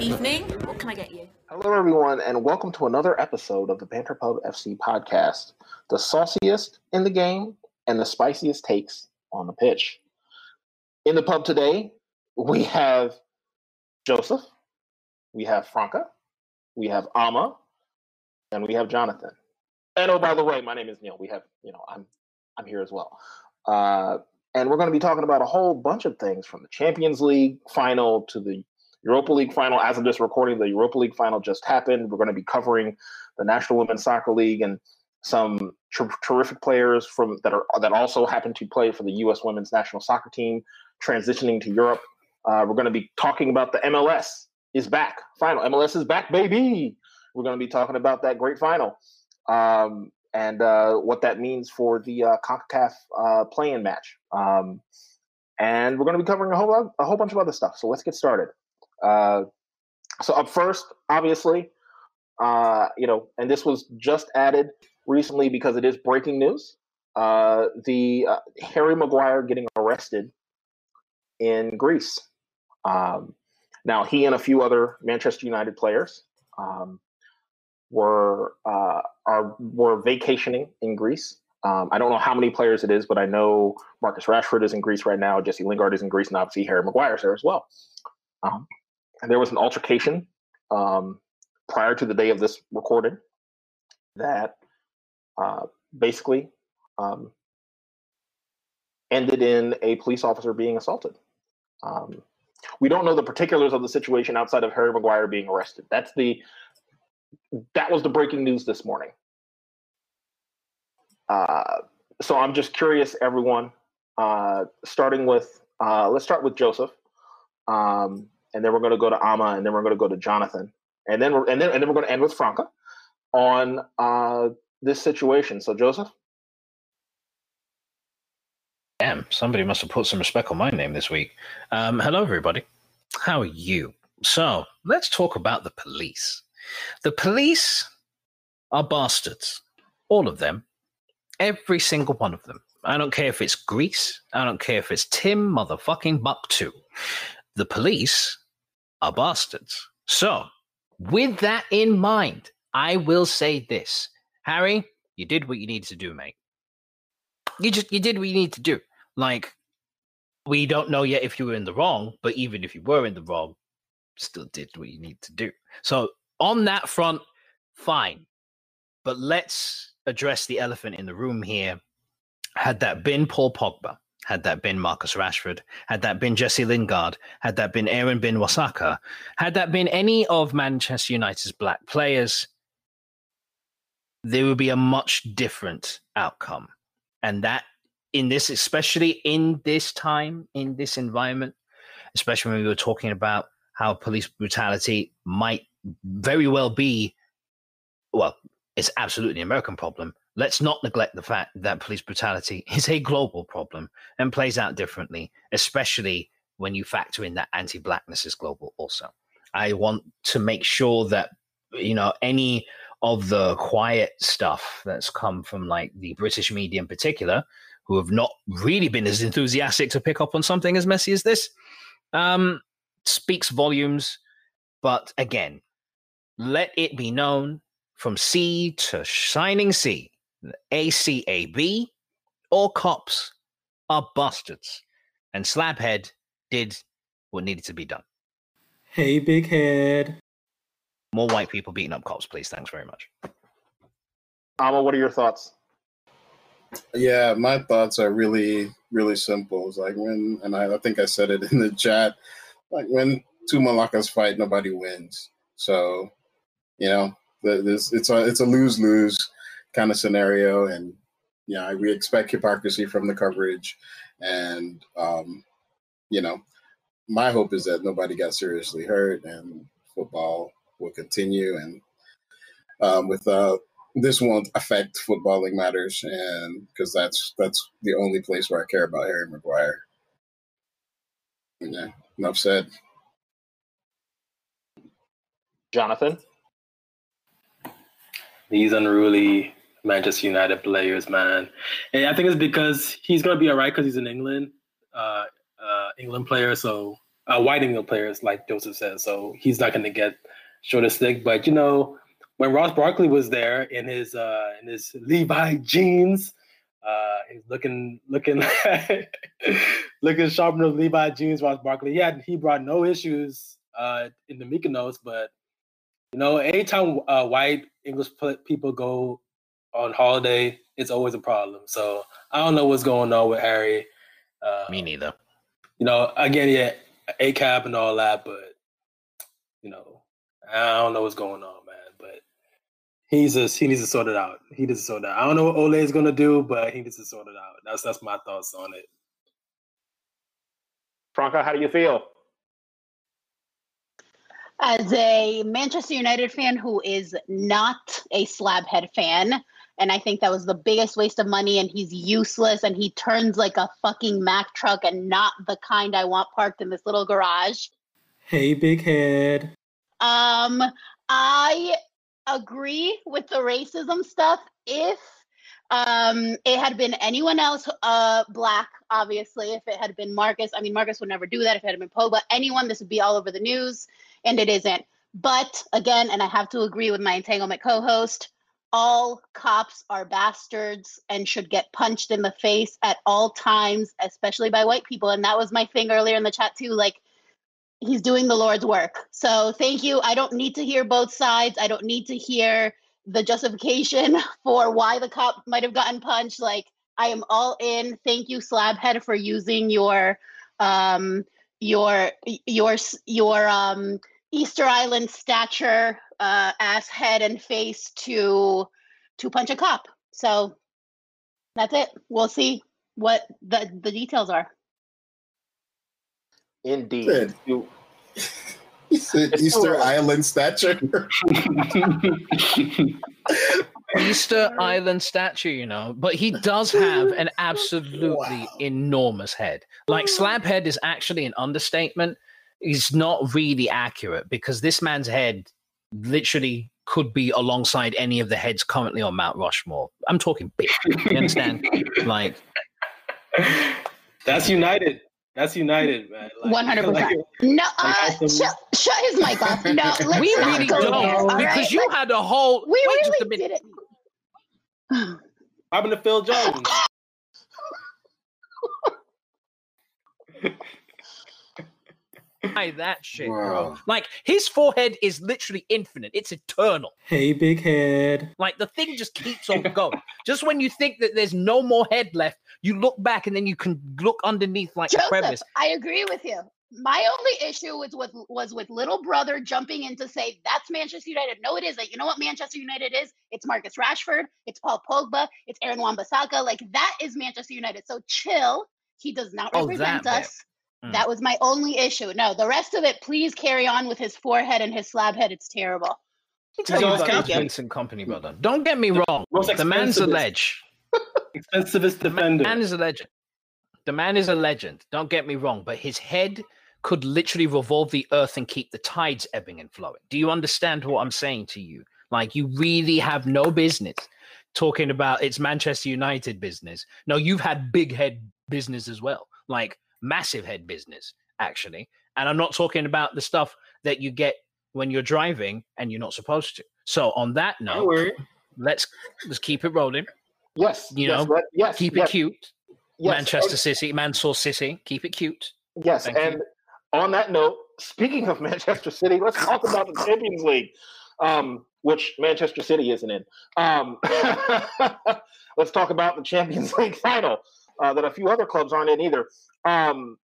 Evening. What can I get you? Hello, everyone, and welcome to another episode of the Banter Pub FC podcast, the sauciest in the game and the spiciest takes on the pitch. In the pub today, we have Joseph, we have Franca, we have Ama, and we have Jonathan. And oh, by the way, my name is Neal. We have, you know, I'm I'm here as well. Uh, and we're going to be talking about a whole bunch of things from the Champions League final to the Europa League final. As of this recording, the Europa League final just happened. We're going to be covering the National Women's Soccer League and some ter- terrific players from that are that also happen to play for the U.S. Women's National Soccer Team, transitioning to Europe. Uh, we're going to be talking about the MLS is back. Final MLS is back, baby. We're going to be talking about that great final um, and uh, what that means for the uh, Concacaf uh, play-in match. Um, and we're going to be covering a whole a whole bunch of other stuff. So let's get started. Uh, so up first, obviously, uh, you know, and this was just added recently because it is breaking news. Uh, the uh, Harry Maguire getting arrested in Greece. Um, now, he and a few other Manchester United players um, were uh, are were vacationing in Greece. Um, I don't know how many players it is, but I know Marcus Rashford is in Greece right now. Jesse Lingard is in Greece, and obviously Harry Maguire is there as well. Um, and there was an altercation um, prior to the day of this recording that uh, basically um, ended in a police officer being assaulted. Um, we don't know the particulars of the situation outside of Harry Maguire being arrested. That's the that was the breaking news this morning. Uh, so I'm just curious, everyone. Uh, starting with uh, let's start with Joseph, um, and then we're going to go to Ama, and then we're going to go to Jonathan, and then we're and then and then we're going to end with Franca on uh, this situation. So Joseph. Damn, somebody must have put some respect on my name this week. Um, hello, everybody. How are you? So let's talk about the police. The police are bastards. All of them. Every single one of them. I don't care if it's Greece. I don't care if it's Tim motherfucking Buck 2. The police are bastards. So, with that in mind, I will say this. Harry, you did what you needed to do, mate. You just you did what you need to do. Like we don't know yet if you were in the wrong, but even if you were in the wrong, still did what you need to do. So on that front, fine. But let's address the elephant in the room here. Had that been Paul Pogba, had that been Marcus Rashford, had that been Jesse Lingard, had that been Aaron Wan-Bissaka, had that been any of Manchester United's black players, there would be a much different outcome. And that in this, especially in this time, in this environment, especially when we were talking about how police brutality might very well be, well, it's absolutely an American problem. Let's not neglect the fact that police brutality is a global problem and plays out differently, especially when you factor in that anti blackness is global also. I want to make sure that, you know, any of the quiet stuff that's come from like the British media in particular, who have not really been as enthusiastic to pick up on something as messy as this, um, speaks volumes. But again, let it be known from sea to shining sea, ACAB all cops are bastards. And Slabhead did what needed to be done. Hey, big head. More white people beating up cops, please. Thanks very much. Ama, what are your thoughts? Yeah, my thoughts are really, really simple. It's like when, and I, I think I said it in the chat, like when two Malakas fight, nobody wins. So, you know, it's a it's a lose lose kind of scenario, and yeah, we expect hypocrisy from the coverage, and um, you know, my hope is that nobody got seriously hurt, and football will continue, and um, with uh, this won't affect footballing matters, and because that's that's the only place where I care about Harry Maguire. Yeah, enough said. Jonathan? These unruly Manchester United players, man. And I think it's because he's to be all right because he's in England, uh, uh, England player. So uh, white England players, like Joseph said. So he's not to get short stick. But you know, when Ross Barkley was there in his uh, in his Levi jeans, uh, he's looking looking looking sharp in those Levi jeans. Ross Barkley, he had he brought no issues uh, in the Mykonos, but you know, anytime uh, white English people go on holiday, it's always a problem. So I don't know what's going on with Harry. Uh, Me neither. You know, again, yeah, ACAB and all that, but you know, I don't know what's going on, man. But he's just he needs to sort it out. He needs to sort it out. I don't know what Ole is gonna do, but he needs to sort it out. That's that's my thoughts on it. Franca, how do you feel? As a Manchester United fan who is not a slabhead fan, and I think that was the biggest waste of money, and he's useless, and he turns like a fucking Mack truck and not the kind I want parked in this little garage. Hey, big head. Um, I agree with the racism stuff if um it had been anyone else uh black obviously if it had been marcus i mean marcus would never do that if it had been pogba anyone this would be all over the news and it isn't but again and i have to agree with my entanglement co-host all cops are bastards and should get punched in the face at all times especially by white people and that was my thing earlier in the chat too like he's doing the Lord's work. So thank you. I don't need to hear both sides. I don't need to hear the justification for why the cop might have gotten punched. Like I am all in. Thank you, Slabhead, for using your um your your your um Easter Island stature uh ass head and face to to punch a cop. So that's it. We'll see what the the details are. Indeed. Good. You, Easter Island statue. Easter Island statue, you know, but he does have an absolutely wow. enormous head. Like slab head is actually an understatement. He's not really accurate because this man's head literally could be alongside any of the heads currently on Mount Rushmore. I'm talking big. You understand? like that's United. That's United, man. One hundred percent. No, uh, like shut, shut his mic off. No, let's we not really go don't there, because right? you like, had a whole. We wait really just a minute. did it. happened to Phil Jones? that shit, Wow. bro. Like his forehead is literally infinite. It's eternal. Hey, big head. Like the thing just keeps on going. just when you think that there's no more head left, you look back and then you can look underneath like Joseph, crevice. I agree with you. My only issue was with was with little brother jumping in to say that's Manchester United. No, it isn't. You know what Manchester United is? It's Marcus Rashford. It's Paul Pogba. It's Aaron Wan-Bissaka. Like that is Manchester United. So chill. He does not Oh, represent that bit. Us. Mm. That was my only issue. No, the rest of it, please carry on with his forehead and his slab head. It's terrible. Tell you He's about always. Vincent Kompany, brother. Don't get me wrong. The man's a expensivest- ledge. Expensivest defender. man is a legend. The man is a legend. Don't get me wrong, but his head could literally revolve the earth and keep the tides ebbing and flowing. Do you understand what I'm saying to you? Like you really have no business talking about it's Manchester United business. No, you've had big head business as well, like massive head business actually. And I'm not talking about the stuff that you get when you're driving and you're not supposed to. So on that note, let's let's keep it rolling. yes, You yes, know, yes, Keep yes, it cute. yes, Manchester City, Mansour City. Keep it cute. Yes, Thank and on that note, speaking of Manchester City, let's talk about the Champions League, um, which Manchester City isn't in. Um, let's talk about the Champions League final uh, that a few other clubs aren't in either. Um,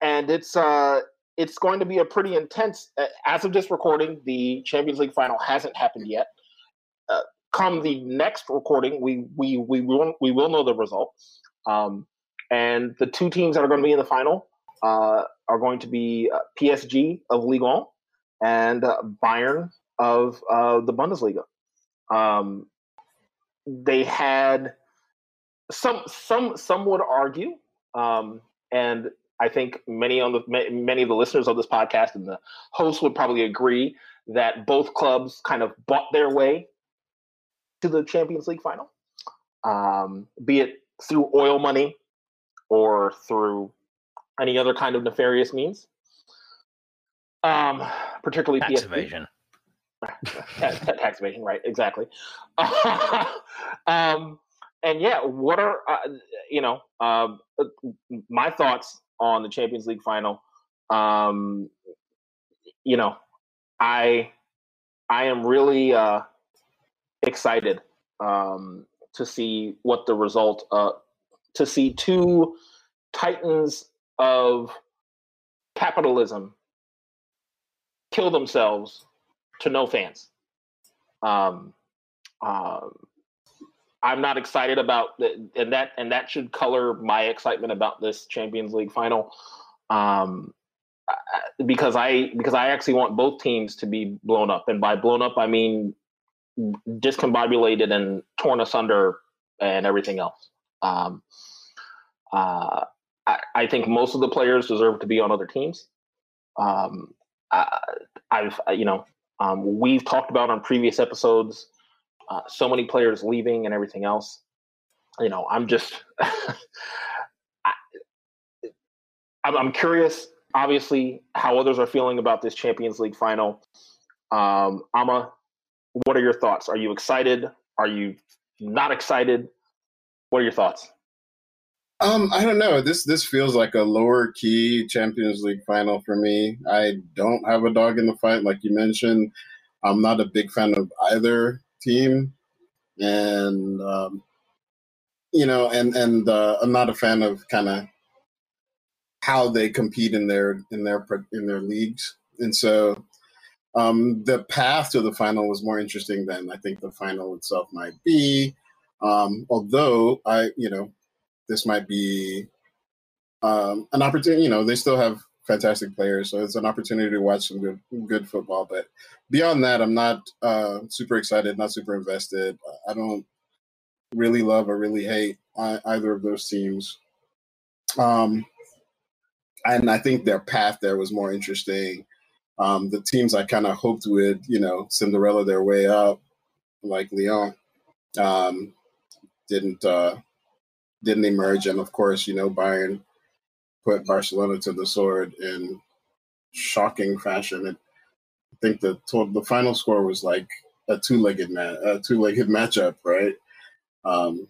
and it's uh, it's going to be a pretty intense. Uh, as of this recording, the Champions League final hasn't happened yet. Uh, come the next recording, we we we will we will know the result. Um, and the two teams that are going to be in the final uh, are going to be PSG of Ligue 1 and Bayern of the Bundesliga. Um, they had some some some would argue, um, and I think many on the many of the listeners of this podcast and the hosts would probably agree that both clubs kind of bought their way to the Champions League final. um, be it through oil money or through any other kind of nefarious means. Um, particularly Tax evasion. tax, tax evasion, right? Exactly. um, and yeah, what are uh, you know um, uh, my thoughts on the Champions League final? Um, you know, I I am really uh, excited um, to see what the result. Uh, to see two titans of capitalism kill themselves to no fans. Um, um, I'm not excited about that, and that and that should color my excitement about this Champions League final. Um, because I because I actually want both teams to be blown up, and by blown up I mean discombobulated and torn asunder and everything else. Um, uh, I, I, think most of the players deserve to be on other teams. Um, I, have you know um, we've talked about on previous episodes uh, so many players leaving and everything else. You know, I'm just I, I'm, I'm curious obviously how others are feeling about this Champions League final. Um, Ama, what are your thoughts? Are you excited? Are you not excited? What are your thoughts? Um, I don't know. This this feels like a lower key Champions League final for me. I don't have a dog in the fight, like you mentioned. I'm not a big fan of either team, and um, you know, and and uh, I'm not a fan of kind of how they compete in their in their in their leagues, and so um, the path to the final was more interesting than I think the final itself might be. Um, although I, you know, this might be um, an opportunity. You know, they still have fantastic players, so it's an opportunity to watch some good good football. But beyond that, I'm not uh, super excited, not super invested. I don't really love or really hate either of those teams. Um, and I think their path there was more interesting. Um, the teams I kind of hoped would, you know, Cinderella their way up, like Lyon, um, didn't uh, didn't emerge, and of course, you know, Bayern put Barcelona to the sword in shocking fashion. And I think the the final score was like a two legged ma- a two legged matchup, right? Um,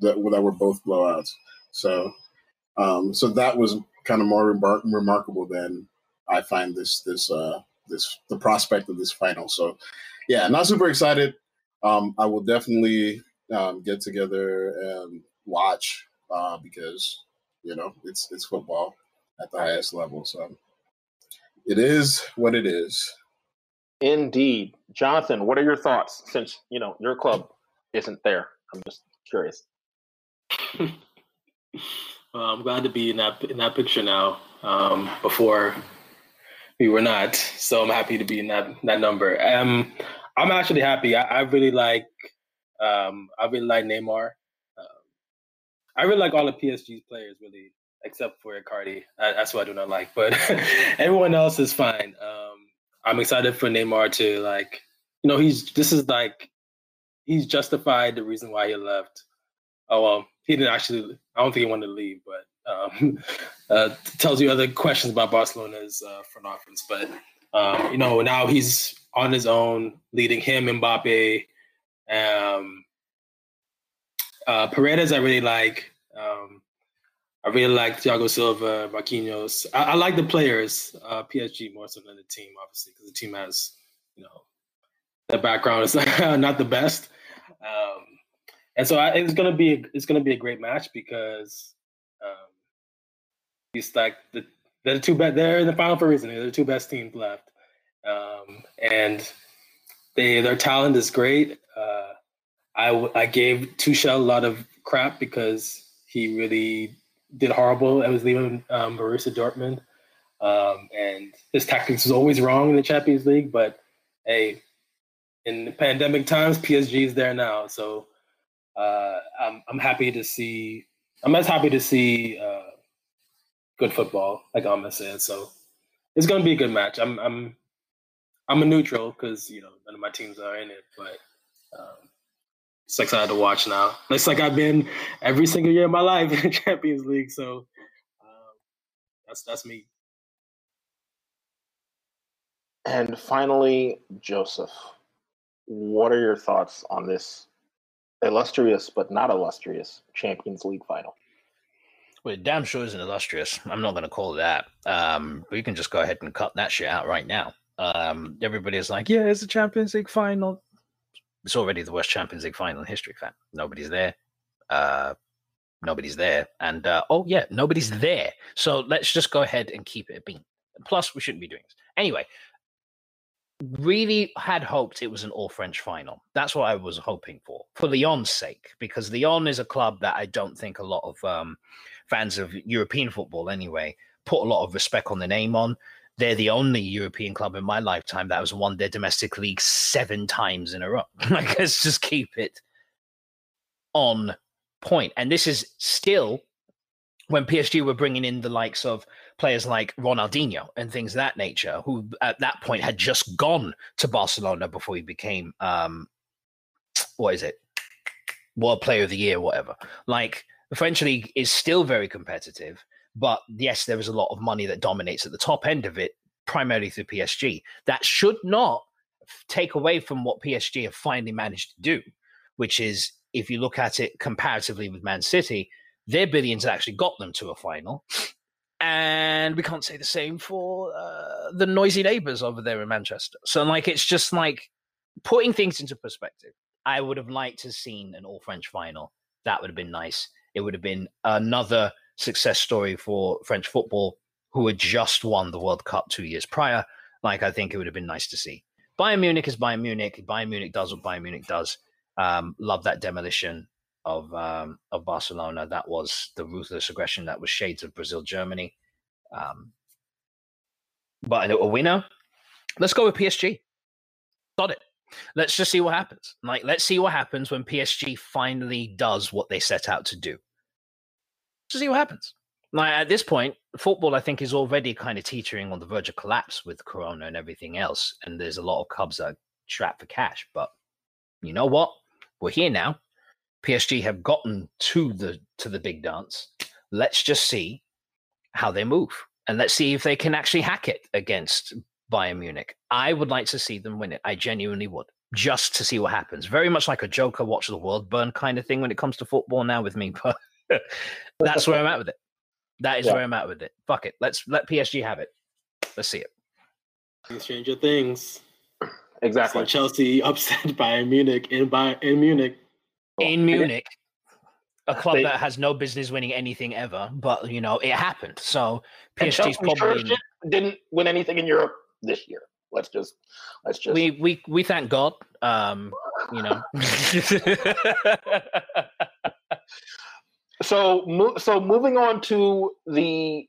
that that were both blowouts. So, um, so that was kind of more remar- remarkable than I find this this uh, this the prospect of this final. So, yeah, not super excited. Um, I will definitely um, get together and watch uh, because you know it's it's football at the highest level. So it is what it is. Indeed, Jonathan. What are your thoughts since you know your club isn't there? I'm just curious. Well, I'm glad to be in that in that picture now. Um, before we were not, so I'm happy to be in that that number. Um, I'm actually happy. I, I really like um, I really like Neymar. I really like all of PSG's players, really, except for Icardi. that's what I do not like. But everyone else is fine. Um, I'm excited for Neymar to like, you know, he's this is like he's justified the reason why he left. Oh well, he didn't actually. I don't think he wanted to leave, but um, uh, tells you other questions about Barcelona's uh, front office. But um, you know, now he's on his own, leading him, Mbappe, um, uh, Paredes. I really like. Um, I really like Thiago Silva, Marquinhos. I, I like the players, uh, PSG more so than the team, obviously, because the team has, you know, the background is not the best. Um, and so I, it's gonna be it's gonna be a great match because um, he's like the they're the two best. They're in the final for a reason. They're the two best teams left, um, and they their talent is great. Uh, I I gave Tuchel a lot of crap because he really did horrible. I was leaving um, Borussia Dortmund, um, and his tactics was always wrong in the Champions League. But hey, in pandemic times, PSG is there now, so uh, I'm I'm happy to see. I'm as happy to see uh, good football, like Ama said. So it's going to be a good match. I'm I'm I'm a neutral because you know none of my teams are in it, but um, it's excited to watch now. It's like I've been every single year of my life in the Champions League, so um, that's that's me. And finally, Joseph, what are your thoughts on this illustrious but not illustrious Champions League final? Well, it damn sure isn't illustrious. I'm not going to call it that. Um, we can just go ahead and cut that shit out right now. Um, everybody's like, yeah, it's a Champions League final. It's already the worst Champions League final in history, fam. Nobody's there. Uh, nobody's there. And uh, oh, yeah, nobody's there. So let's just go ahead and keep it a bean. Plus, we shouldn't be doing this. Anyway, really had hoped it was an all French final. That's what I was hoping for, for Lyon's sake, because Lyon is a club that I don't think a lot of um, fans of European football, anyway, put a lot of respect on the name on. They're the only European club in my lifetime that has won their domestic league seven times in a row. like, let's just keep it on point. And this is still when PSG were bringing in the likes of players like Ronaldinho and things of that nature, who at that point had just gone to Barcelona before he became um, what is it, World Player of the Year, whatever. Like the French league is still very competitive, but yes, there is a lot of money that dominates at the top end of it, primarily through PSG. That should not take away from what PSG have finally managed to do, which is if you look at it comparatively with Man City, their billions actually got them to a final and we can't say the same for uh, the noisy neighbors over there in Manchester. So, like, it's just like putting things into perspective. I would have liked to have seen an all French final. That would have been nice. It would have been another success story for French football, who had just won the World Cup two years prior. Like, I think it would have been nice to see. Bayern Munich is Bayern Munich. Bayern Munich does what Bayern Munich does. Um, love that demolition of um, of Barcelona. That was the ruthless aggression. That was shades of Brazil, Germany. Um, but a winner. Let's go with PSG. Got it. Let's just see what happens. Like, let's see what happens when PSG finally does what they set out to do. To see what happens. Now, at this point, football I think is already kind of teetering on the verge of collapse with Corona and everything else, and there's a lot of clubs that are strapped for cash. But you know what? We're here now. PSG have gotten to the to the big dance. Let's just see how they move, and let's see if they can actually hack it against Bayern Munich. I would like to see them win it. I genuinely would, just to see what happens. Very much like a Joker watch the world burn kind of thing when it comes to football now with me. But that's where I'm at with it. That is yeah. where I'm at with it. Fuck it. Let's let PSG have it. Let's see it. Stranger things. Exactly. So Chelsea upset by Munich in by in Munich in Munich, a club they, that has no business winning anything ever, but you know it happened. So PSG's probably sure didn't win anything in Europe this year. Let's just let's just we we we thank God. Um, you know. so so moving on to the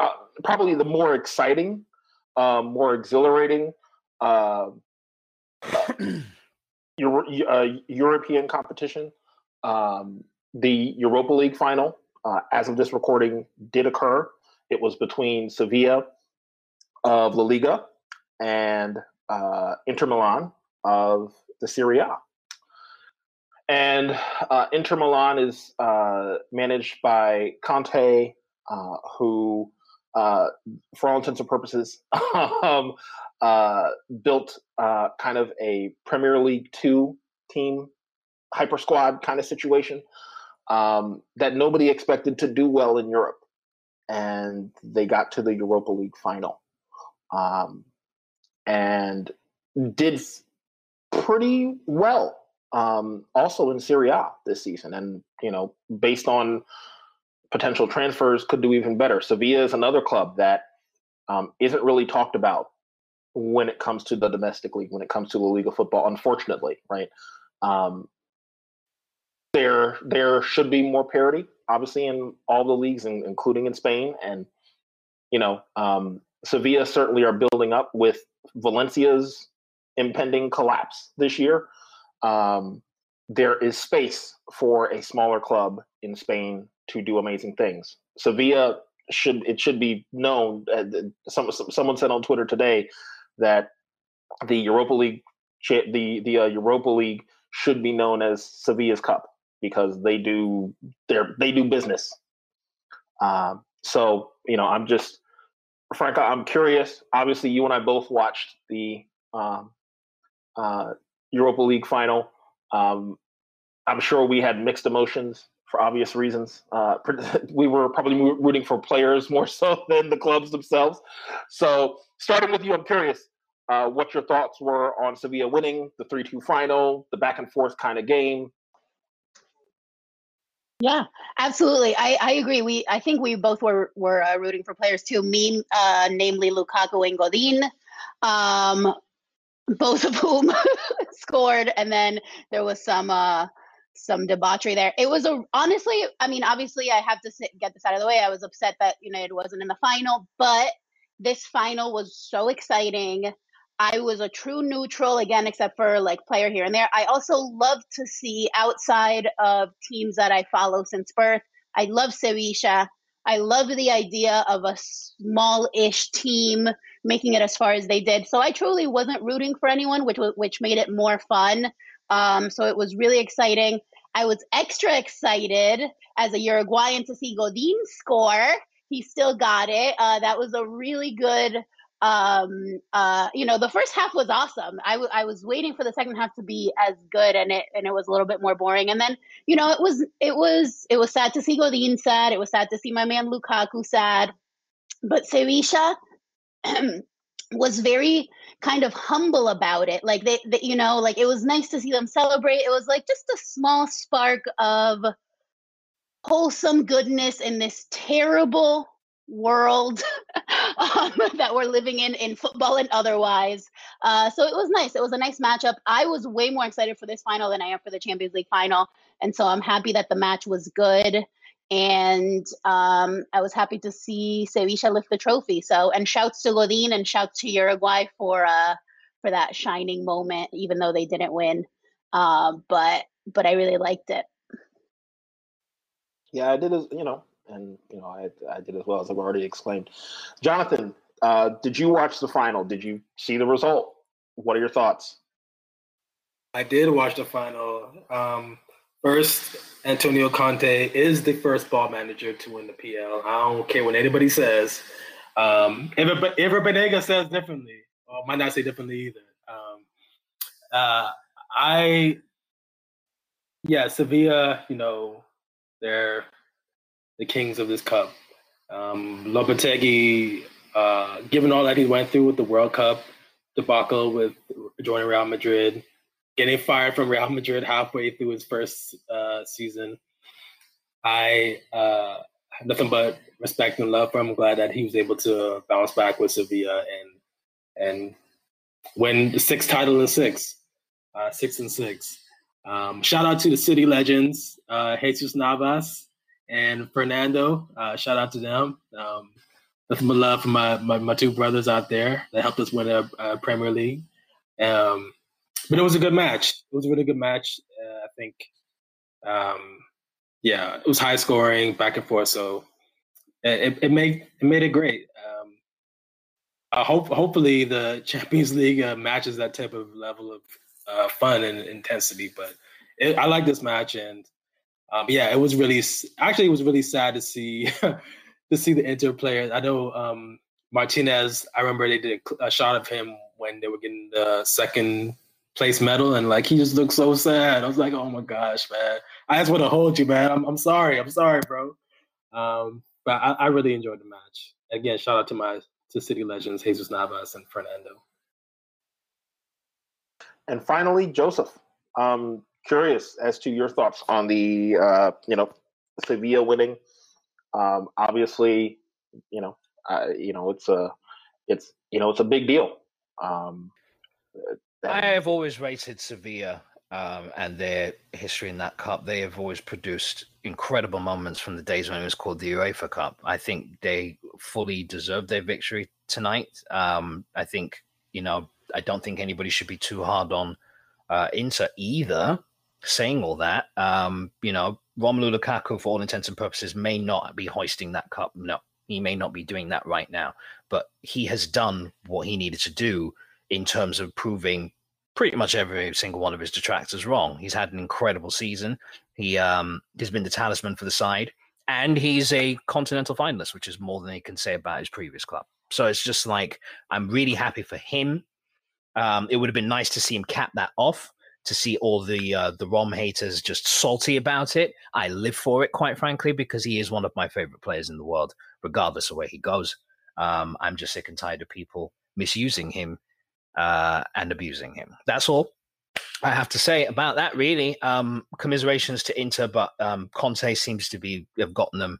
uh, probably the more exciting, um, more exhilarating. Uh, Euro, uh, European competition. Um, the Europa League final, uh, as of this recording, did occur. It was between Sevilla of La Liga and uh, Inter Milan of the Serie A. And uh, Inter Milan is uh, managed by Conte, uh, who, for all intents and purposes, um, uh, built uh, kind of a Premier League two team hyper squad kind of situation um, that nobody expected to do well in Europe, and they got to the Europa League final, um, and did pretty well. Um, also in Serie A this season, and you know, based on potential transfers, could do even better. Sevilla is another club that um, not really talked about when it comes to the domestic league, when it comes to the league of football, unfortunately, right? Um, there, there should be more parity, obviously, in all the leagues, including in Spain. And you know, um, Sevilla certainly are building up with Valencia's impending collapse this year. Um, there is space for a smaller club in Spain to do amazing things. Sevilla should it should be known. Uh, some, someone said on Twitter today that the Europa League the the uh, Europa League should be known as Sevilla's Cup because they do their they do business. Um, so you know, I'm just Frank. I'm curious. Obviously, you and I both watched the um, uh, Europa League final. Um, I'm sure we had mixed emotions for obvious reasons. Uh, we were probably rooting for players more so than the clubs themselves. So, starting with you, I'm curious uh, what your thoughts were on Sevilla winning the 3 2 final, the back and forth kind of game. Yeah, absolutely. I, I agree. We I think we both were were uh, rooting for players too. Me, uh, namely Lukaku and Godin, um, both of whom scored, and then there was some uh, some debauchery there. It was a honestly, I mean, obviously, I have to sit, get this out of the way. I was upset that United wasn't in the final, but this final was so exciting. I was a true neutral again, except for like player here and there. I also love to see outside of teams that I follow since birth. I love Sevilla. I love the idea of a small-ish team making it as far as they did. So I truly wasn't rooting for anyone, which which made it more fun. Um, so it was really exciting. I was extra excited as a Uruguayan to see Godin score. He still got it. Uh, that was a really good um uh you know the first half was awesome I, w- I was waiting for the second half to be as good and it and it was a little bit more boring and then you know it was it was it was sad to see Godin sad it was sad to see my man Lukaku sad but Sevilla was very kind of humble about it like they, they you know like it was nice to see them celebrate it was like just a small spark of wholesome goodness in this terrible world um, that we're living in in football and otherwise. Uh, so it was nice. It was a nice matchup. I was way more excited for this final than I am for the Champions League final, and so I'm happy that the match was good. And um, I was happy to see Sevilla lift the trophy. So, and shouts to Godin and shouts to Uruguay for uh, for that shining moment, even though they didn't win. Uh, but but I really liked it. Yeah, I did as you know, and you know, I I did as well as I've already exclaimed. Jonathan, uh, did you watch the final? Did you see the result? What are your thoughts? I did watch the final. Um, first, Antonio Conte is the first ball manager to win the PL. I don't care what anybody says. Um, Ever, Banega says differently, or might not say differently either. Um, uh, I, yeah, Sevilla, you know, they're the kings of this cup. Um, Lopetegui, uh, given all that he went through with the World Cup debacle with joining Real Madrid, getting fired from Real Madrid halfway through his first uh, season, I uh, have nothing but respect and love for him. I'm glad that he was able to bounce back with Sevilla and and win the sixth title in six, uh, six and six. Um, shout out to the city legends, uh, Jesus Navas, and Fernando. Uh, shout out to them. Um, nothing but love for my, my, my two brothers out there that helped us win a, a Premier League. Um, but it was a good match. It was a really good match. Uh, I think, um, yeah, it was high scoring, back and forth. So it, it made it made it great. Um, I hope hopefully the Champions League uh, matches that type of level of uh, fun and intensity. But it, I like this match, and um, yeah, it was really actually it was really sad to see to see the Inter players. I know um, Martinez. I remember they did a shot of him when they were getting the second place medal, and like he just looked so sad. I was like, oh my gosh, man. I just want to hold you, man. I'm I'm sorry. I'm sorry, bro. Um, but I, I really enjoyed the match. Again, shout out to my to City legends Jesus Navas and Fernando. And finally, Joseph. Um, curious as to your thoughts on the uh, you know Sevilla winning. Um, obviously, you know, you know it's a it's you know it's a big deal. Um, I have always rated Sevilla um, and their history in that cup. They have always produced incredible moments from the days when it was called the UEFA Cup. I think they fully deserve their victory tonight. Um, I think you know I don't think anybody should be too hard on uh, Inter either saying all that, um, you know, Romelu Lukaku, for all intents and purposes, may not be hoisting that cup. No, he may not be doing that right now, but he has done what he needed to do in terms of proving pretty much every single one of his detractors wrong. He's had an incredible season. He um, has been the talisman for the side, and he's a continental finalist, which is more than he can say about his previous club. So it's just like I'm really happy for him. Um, it would have been nice to see him cap that off, to see all the uh, the Rom haters just salty about it. I live for it, quite frankly, because he is one of my favorite players in the world, regardless of where he goes. Um, I'm just sick and tired of people misusing him uh, and abusing him. That's all I have to say about that. Really, um, commiserations to Inter, but um, Conte seems to be have gotten them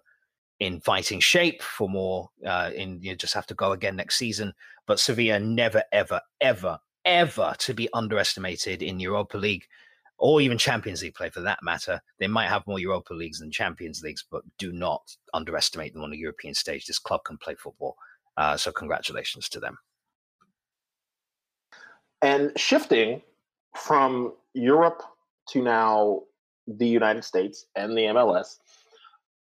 in fighting shape for more. Uh, in you just have to go again next season. But Sevilla never, ever, ever, ever to be underestimated in Europa League or even Champions League play for that matter. They might have more Europa Leagues than Champions Leagues, but do not underestimate them on the European stage. This club can play football. Uh, so, congratulations to them. And shifting from Europe to now the United States and the MLS,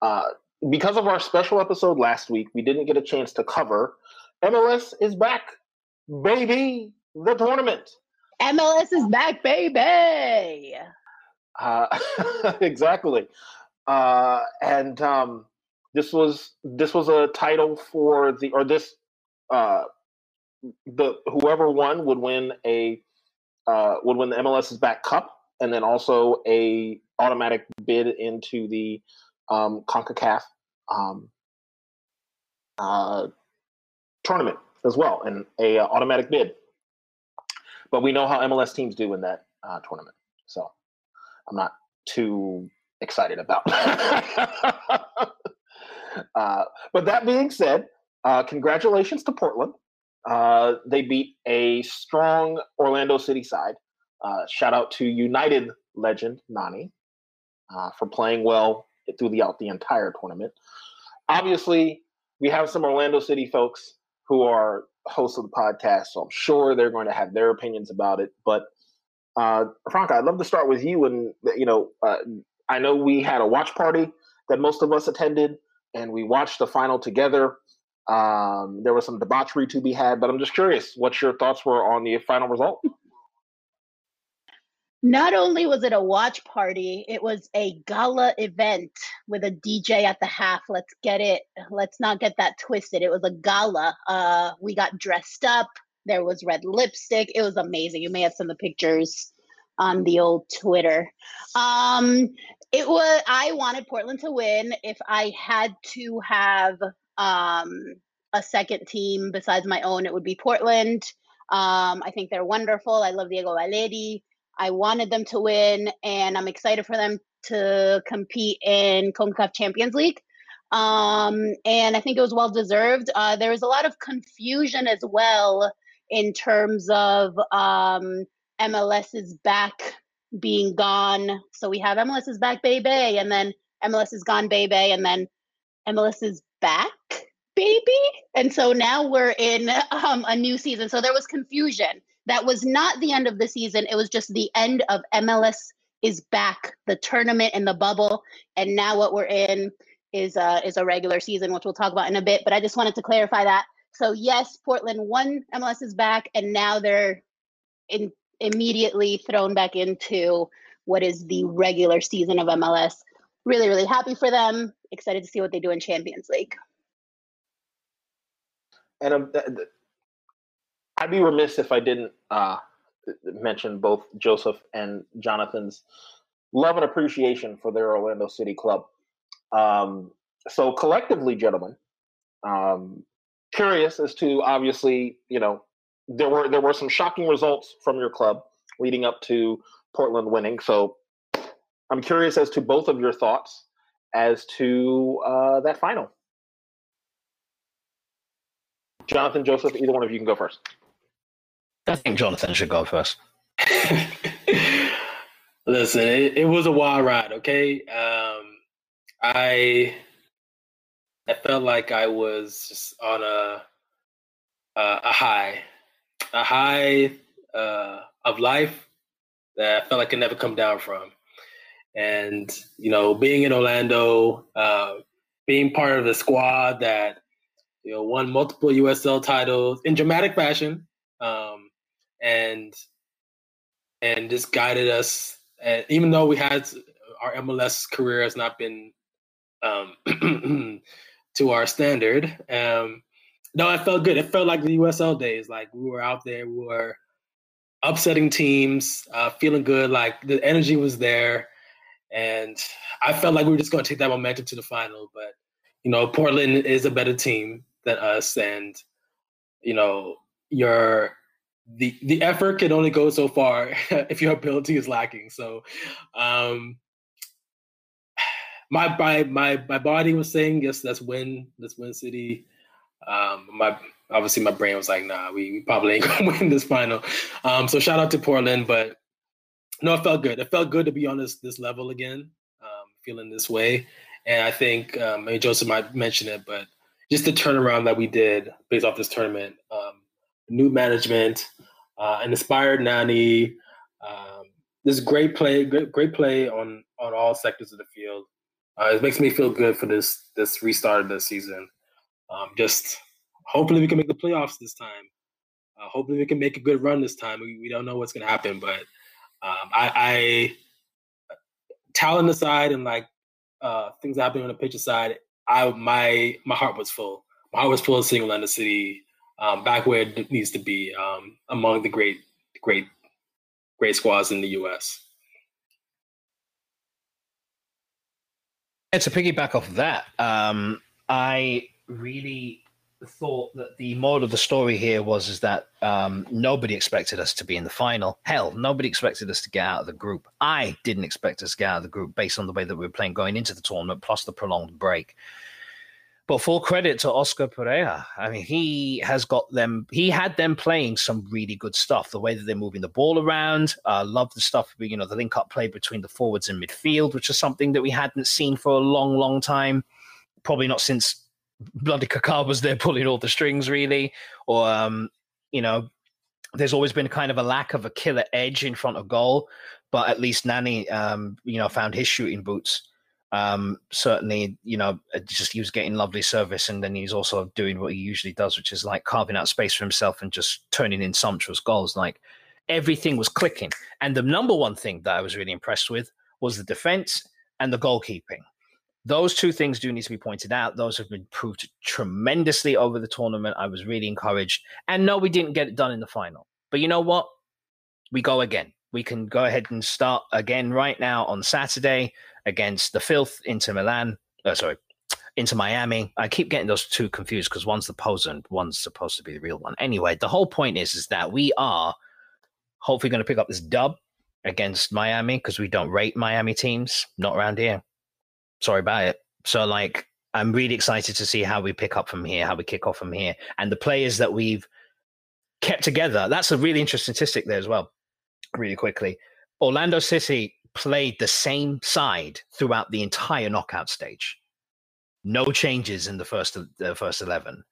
uh, because of our special episode last week, we didn't get a chance to cover MLS is back, baby, the tournament. MLS is back, baby. Uh, exactly. Uh, and um, this was this was a title for the or this uh, the whoever won would win a uh, would win the MLS's back cup and then also a automatic bid into the um, Concacaf um, uh, tournament as well and a uh, automatic bid. But we know how MLS teams do in that uh, tournament, so I'm not too excited about. uh, but that being said, uh, congratulations to Portland. Uh, they beat a strong Orlando City side. Uh, shout out to United legend Nani uh, for playing well throughout the entire tournament. Obviously, we have some Orlando City folks who are hosts of the podcast, so I'm sure they're going to have their opinions about it. But uh, Franca, I'd love to start with you. And you know, uh, I know we had a watch party that most of us attended, and we watched the final together. Um, there was some debauchery to be had, but I'm just curious what your thoughts were on the final result. Not only was it a watch party, it was a gala event with a DJ at the half. Let's get it, let's not get that twisted. It was a gala. Uh, we got dressed up. There was red lipstick. It was amazing. You may have seen the pictures on the old Twitter. Um, it was. I wanted Portland to win. If I had to have um, a second team besides my own, it would be Portland. Um, I think they're wonderful. I love Diego Valeri. I wanted them to win, and I'm excited for them to compete in CONCACAF Champions League. Um, and I think it was well deserved. Uh, there was a lot of confusion as well in terms of um, MLS's back being gone. So we have MLS is back, baby, and then MLS is gone, baby, and then MLS is back, baby. And so now we're in um, a new season. So there was confusion. That was not the end of the season. It was just the end of MLS is back, the tournament and the bubble. And now what we're in is uh, is a regular season, which we'll talk about in a bit. But I just wanted to clarify that. So yes, Portland won MLS is back, and now they're in, immediately thrown back into what is the regular season of MLS. Really, really happy for them. Excited to see what they do in Champions League. And um, I'd be remiss if I didn't uh, mention both Joseph and Jonathan's love and appreciation for their Orlando City club. Um, so collectively, gentlemen, um, curious as to obviously, you know, there were there were some shocking results from your club leading up to Portland winning. So I'm curious as to both of your thoughts as to uh, that final. Jonathan, Joseph, either one of you can go first. I think Jonathan should go first. Listen, it, it, was a wild ride. Okay, um, I I felt like I was just on a uh, a high, a high uh, of life that I felt like I could never come down from. And you know, being in Orlando, uh, being part of the squad that you know won multiple USL titles in dramatic fashion. Um, and and just guided us. And even though we had our MLS career has not been um, to our standard, um, no, it felt good. It felt like the USL days. Like we were out there, we were upsetting teams, uh, feeling good. Like the energy was there, and I felt like we were just going to take that momentum to the final. But you know, Portland is a better team than us, and you know, your the the effort can only go so far if your ability is lacking. So, um, my my my my body was saying yes, let's win, let's win City. Um, my obviously my brain was like, nah, we, we probably ain't gonna win this final. Um, so shout out to Portland, but no, it felt good. It felt good to be on this this level again, um, feeling this way. And I think um, maybe Joseph might mention it, but just the turnaround that we did based off this tournament, um, new management, uh, an inspired Nani, um, this great play, great, great play on on all sectors of the field. Uh, it makes me feel good for this this restart of the season. Um, just hopefully we can make the playoffs this time. Uh, hopefully we can make a good run this time. We, we don't know what's going to happen, but um, I, I talent aside and like uh, things happening on the pitch aside, I my my heart was full. My heart was full of seeing Orlando City um, back where it needs to be um, among the great great great squads in the U.S. And to piggyback off of that, um, I really thought that the moral of the story here was is that um, nobody expected us to be in the final. Hell, nobody expected us to get out of the group. I didn't expect us to get out of the group based on the way that we were playing going into the tournament, plus the prolonged break. But full credit to Oscar Pareja. I mean, he has got them. He had them playing some really good stuff. The way that they're moving the ball around. Uh, love the stuff. You know, the link-up play between the forwards and midfield, which is something that we hadn't seen for a long, long time. Probably not since bloody Kaká was there pulling all the strings, really. Or, um, you know, there's always been kind of a lack of a killer edge in front of goal. But at least Nani, um, you know, found his shooting boots. Um, certainly, you know, just he was getting lovely service, and then he's also doing what he usually does, which is like carving out space for himself and just turning in sumptuous goals. Like everything was clicking. And the number one thing that I was really impressed with was the defense and the goalkeeping. Those two things do need to be pointed out. Those have been proved tremendously over the tournament. I was really encouraged. And no, we didn't get it done in the final. But you know what? We go again. We can go ahead and start again right now on Saturday against the Filth Inter Milan. Oh, sorry, Inter Miami. I keep getting those two confused because one's the pose and one's supposed to be the real one. Anyway, the whole point is is that we are hopefully going to pick up this dub against Miami because we don't rate Miami teams, not around here sorry about it. So like I'm really excited to see how we pick up from here, how we kick off from here, and the players that we've kept together. That's a really interesting statistic there as well. Really quickly, Orlando City played the same side throughout the entire knockout stage. No changes in the first the first eleven.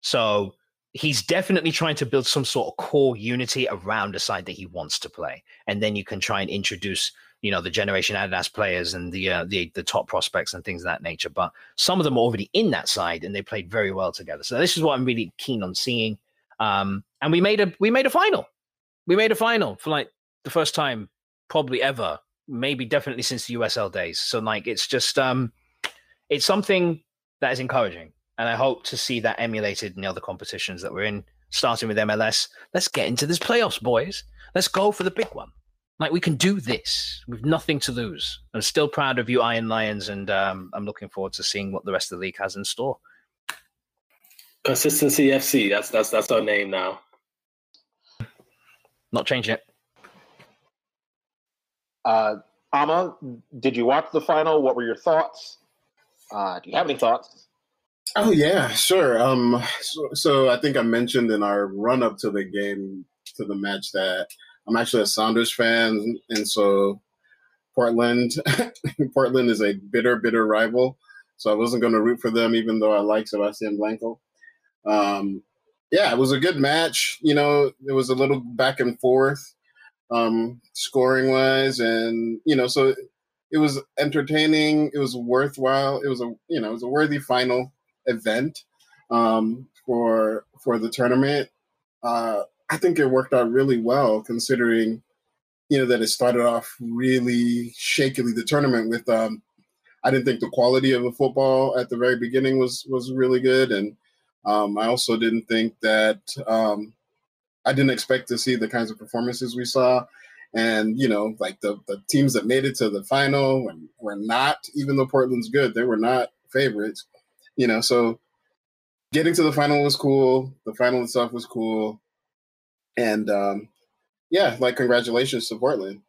So he's definitely trying to build some sort of core unity around a side that he wants to play, and then you can try and introduce you know the generation Adidas players and the uh, the the top prospects and things of that nature. But some of them are already in that side and they played very well together. So this is what I'm really keen on seeing. Um, and we made a we made a final. We made a final for like the first time probably ever, maybe definitely since the USL days. So like it's just um, it's something that is encouraging, and I hope to see that emulated in the other competitions that we're in. Starting with MLS, let's get into this playoffs, boys. Let's go for the big one. Like we can do this with nothing to lose. I'm still proud of you, Iron Lions, and um, I'm looking forward to seeing what the rest of the league has in store. Consistency FC. That's that's that's our name now. Not changing it. Uh, Ama, did you watch the final? What were your thoughts? Uh, do you have any thoughts? Oh yeah, sure. Um, so, so I think I mentioned in our run up to the game to the match that I'm actually a Sounders fan, and so Portland, Portland is a bitter, bitter rival. So I wasn't going to root for them, even though I like Sebastian Blanco. Um, yeah, it was a good match. You know, it was a little back and forth, um, scoring wise, and you know, so it was entertaining. It was worthwhile. It was a you know, it was a worthy final event um, for for the tournament. Uh, I think it worked out really well considering you know, that it started off really shakily the tournament with um I didn't think the quality of the football at the very beginning was was really good, and um, I also didn't think that um, I didn't expect to see the kinds of performances we saw, and you know, like the the teams that made it to the final were, were not, even though Portland's good, they were not favorites, you know. So getting to the final was cool. The final itself was cool, and um, yeah, like congratulations to Portland.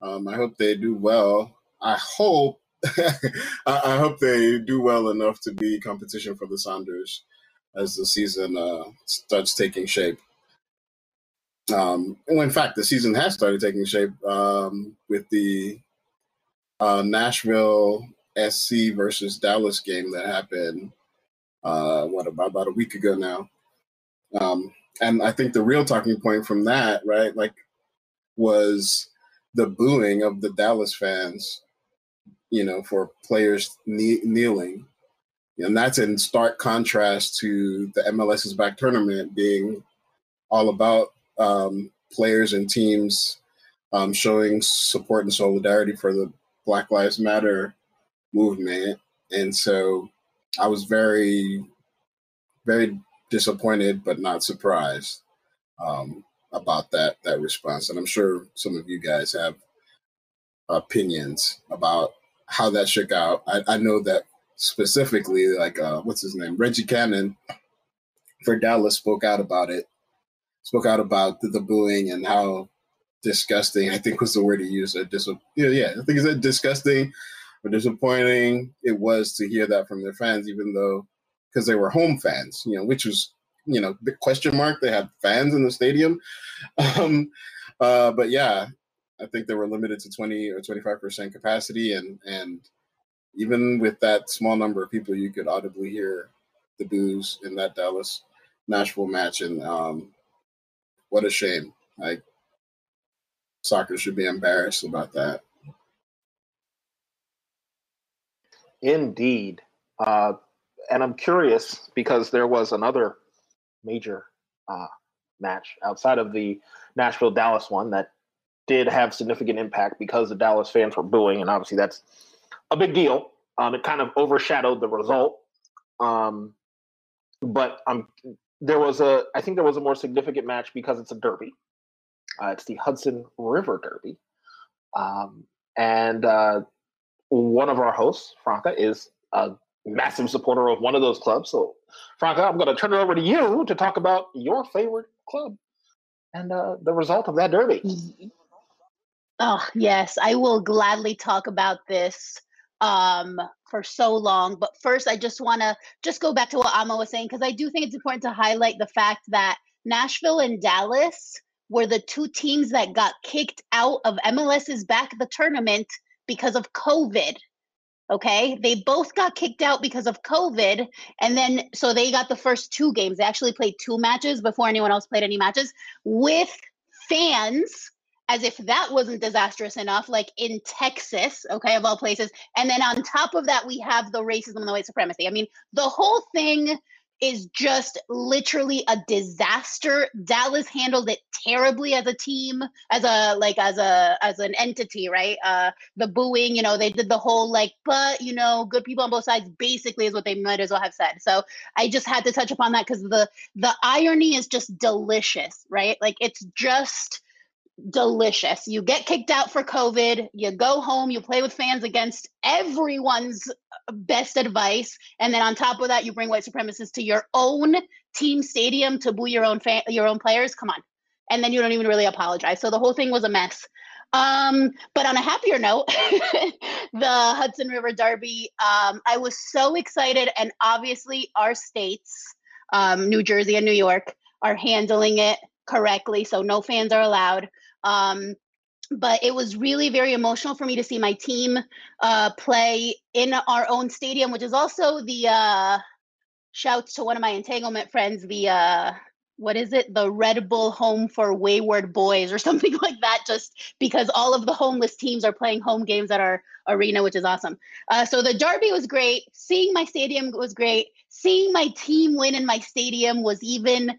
Um, I hope they do well. I hope I, I, hope they do well enough to be competition for the Sounders as the season uh, starts taking shape. Um, well, in fact, the season has started taking shape um, with the uh, Nashville SC versus Dallas game that happened. Uh, what about about a week ago now? Um, and I think the real talking point from that, right, like, was the booing of the Dallas fans you know, for players kne- kneeling. And that's in stark contrast to the MLS's back tournament being all about um, players and teams um, showing support and solidarity for the Black Lives Matter movement. And so I was very, very disappointed, but not surprised um, about that that response. And I'm sure some of you guys have opinions about how that shook out. I, I know that specifically, like uh, what's his name, Reggie Cannon for Dallas spoke out about it, spoke out about the, the booing and how disgusting. I think was the word he used. A dis- yeah, yeah, I think he said disgusting or disappointing. It was to hear that from their fans, even though because they were home fans, you know, which was you know big question mark. They had fans in the stadium, um, uh, but yeah, I think they were limited to 20 or 25% capacity. And, and even with that small number of people, you could audibly hear the boos in that Dallas Nashville match. And um, what a shame. Like, soccer should be embarrassed about that. Indeed. Uh, and I'm curious because there was another major uh, match outside of the Nashville Dallas one that did have significant impact because the Dallas fans were booing, and obviously that's a big deal. Um, it kind of overshadowed the result. Um, but um, there was a, I think there was a more significant match because it's a derby. Uh, it's the Hudson River Derby, um, and uh, one of our hosts, Franca, is a massive supporter of one of those clubs. So, Franca, I'm going to turn it over to you to talk about your favorite club and uh, the result of that derby. Mm-hmm. Oh, yes, I will gladly talk about this um, for so long. But first, I just want to just go back to what Ama was saying because I do think it's important to highlight the fact that Nashville and Dallas were the two teams that got kicked out of MLS's back of the tournament because of COVID. Okay, they both got kicked out because of COVID, and then so they got the first two games. They actually played two matches before anyone else played any matches with fans as if that wasn't disastrous enough, like in Texas, okay, of all places. And then on top of that, we have the racism and the white supremacy. I mean, the whole thing is just literally a disaster. Dallas handled it terribly as a team, as a like as a as an entity, right? Uh the booing, you know, they did the whole like, but you know, good people on both sides basically is what they might as well have said. So I just had to touch upon that because the the irony is just delicious, right? Like it's just delicious. You get kicked out for COVID, you go home, you play with fans against everyone's best advice, and then on top of that, you bring white supremacists to your own team stadium to boo your own fan, your own players. Come on, and then you don't even really apologize. So the whole thing was a mess. Um, but on a happier note, the Hudson River Derby, um, I was so excited, and obviously our states, um, New Jersey and New York, are handling it correctly. So no fans are allowed. Um, but it was really very emotional for me to see my team uh, play in our own stadium, which is also the uh, shouts to one of my entanglement friends, the uh, what is it, the Red Bull Home for Wayward Boys or something like that, just because all of the homeless teams are playing home games at our arena, which is awesome. Uh, so the Derby was great. Seeing my stadium was great. Seeing my team win in my stadium was even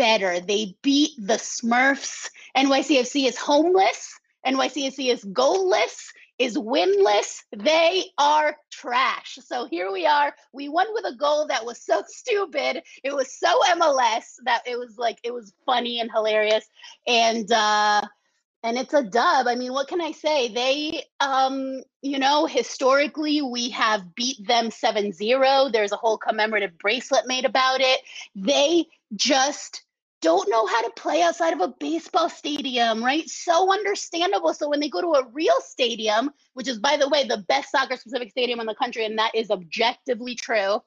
better. They beat the Smurfs. NYCFC is homeless NYCFC is goalless, is winless. They are trash. So here we are. We won with a goal that was so stupid. It was so MLS that it was like it was funny and hilarious. And uh and it's a dub. I mean, what can I say? They um, you know, historically we have beat them 7-0. There's a whole commemorative bracelet made about it. They just don't know how to play outside of a baseball stadium, right? So understandable. So when they go to a real stadium, which is by the way the best soccer specific stadium in the country, and that is objectively true,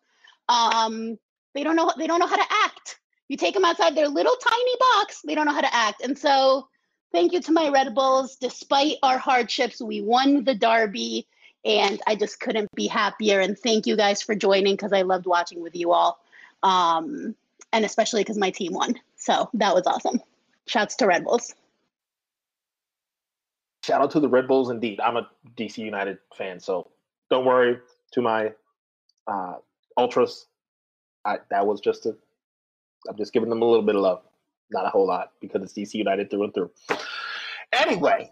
um, they don't know they don't know how to act. You take them outside their little tiny box, they don't know how to act. And so thank you to my Red Bulls. Despite our hardships, we won the derby. And I just couldn't be happier. And thank you guys for joining because I loved watching with you all. Um, and especially because my team won. So that was awesome. Shouts to Red Bulls. Shout out to the Red Bulls indeed. I'm a DC United fan, so don't worry to my uh, ultras. I, that was just a. I'm just giving them a little bit of love, not a whole lot, because it's DC United through and through. Anyway,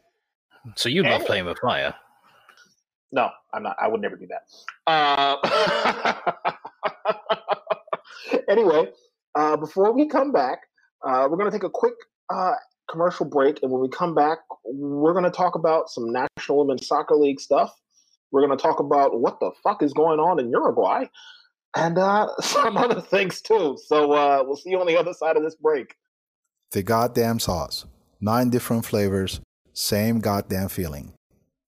So you love Anyway. playing with fire. no, I'm not. I would never do that. Uh, anyway, uh, before we come back, uh, we're going to take a quick uh, commercial break, and when we come back, we're going to talk about some National Women's Soccer League stuff. We're going to talk about what the fuck is going on in Uruguay, and uh, some other things too. So uh, we'll see you on the other side of this break. The goddamn sauce. Nine different flavors, same goddamn feeling.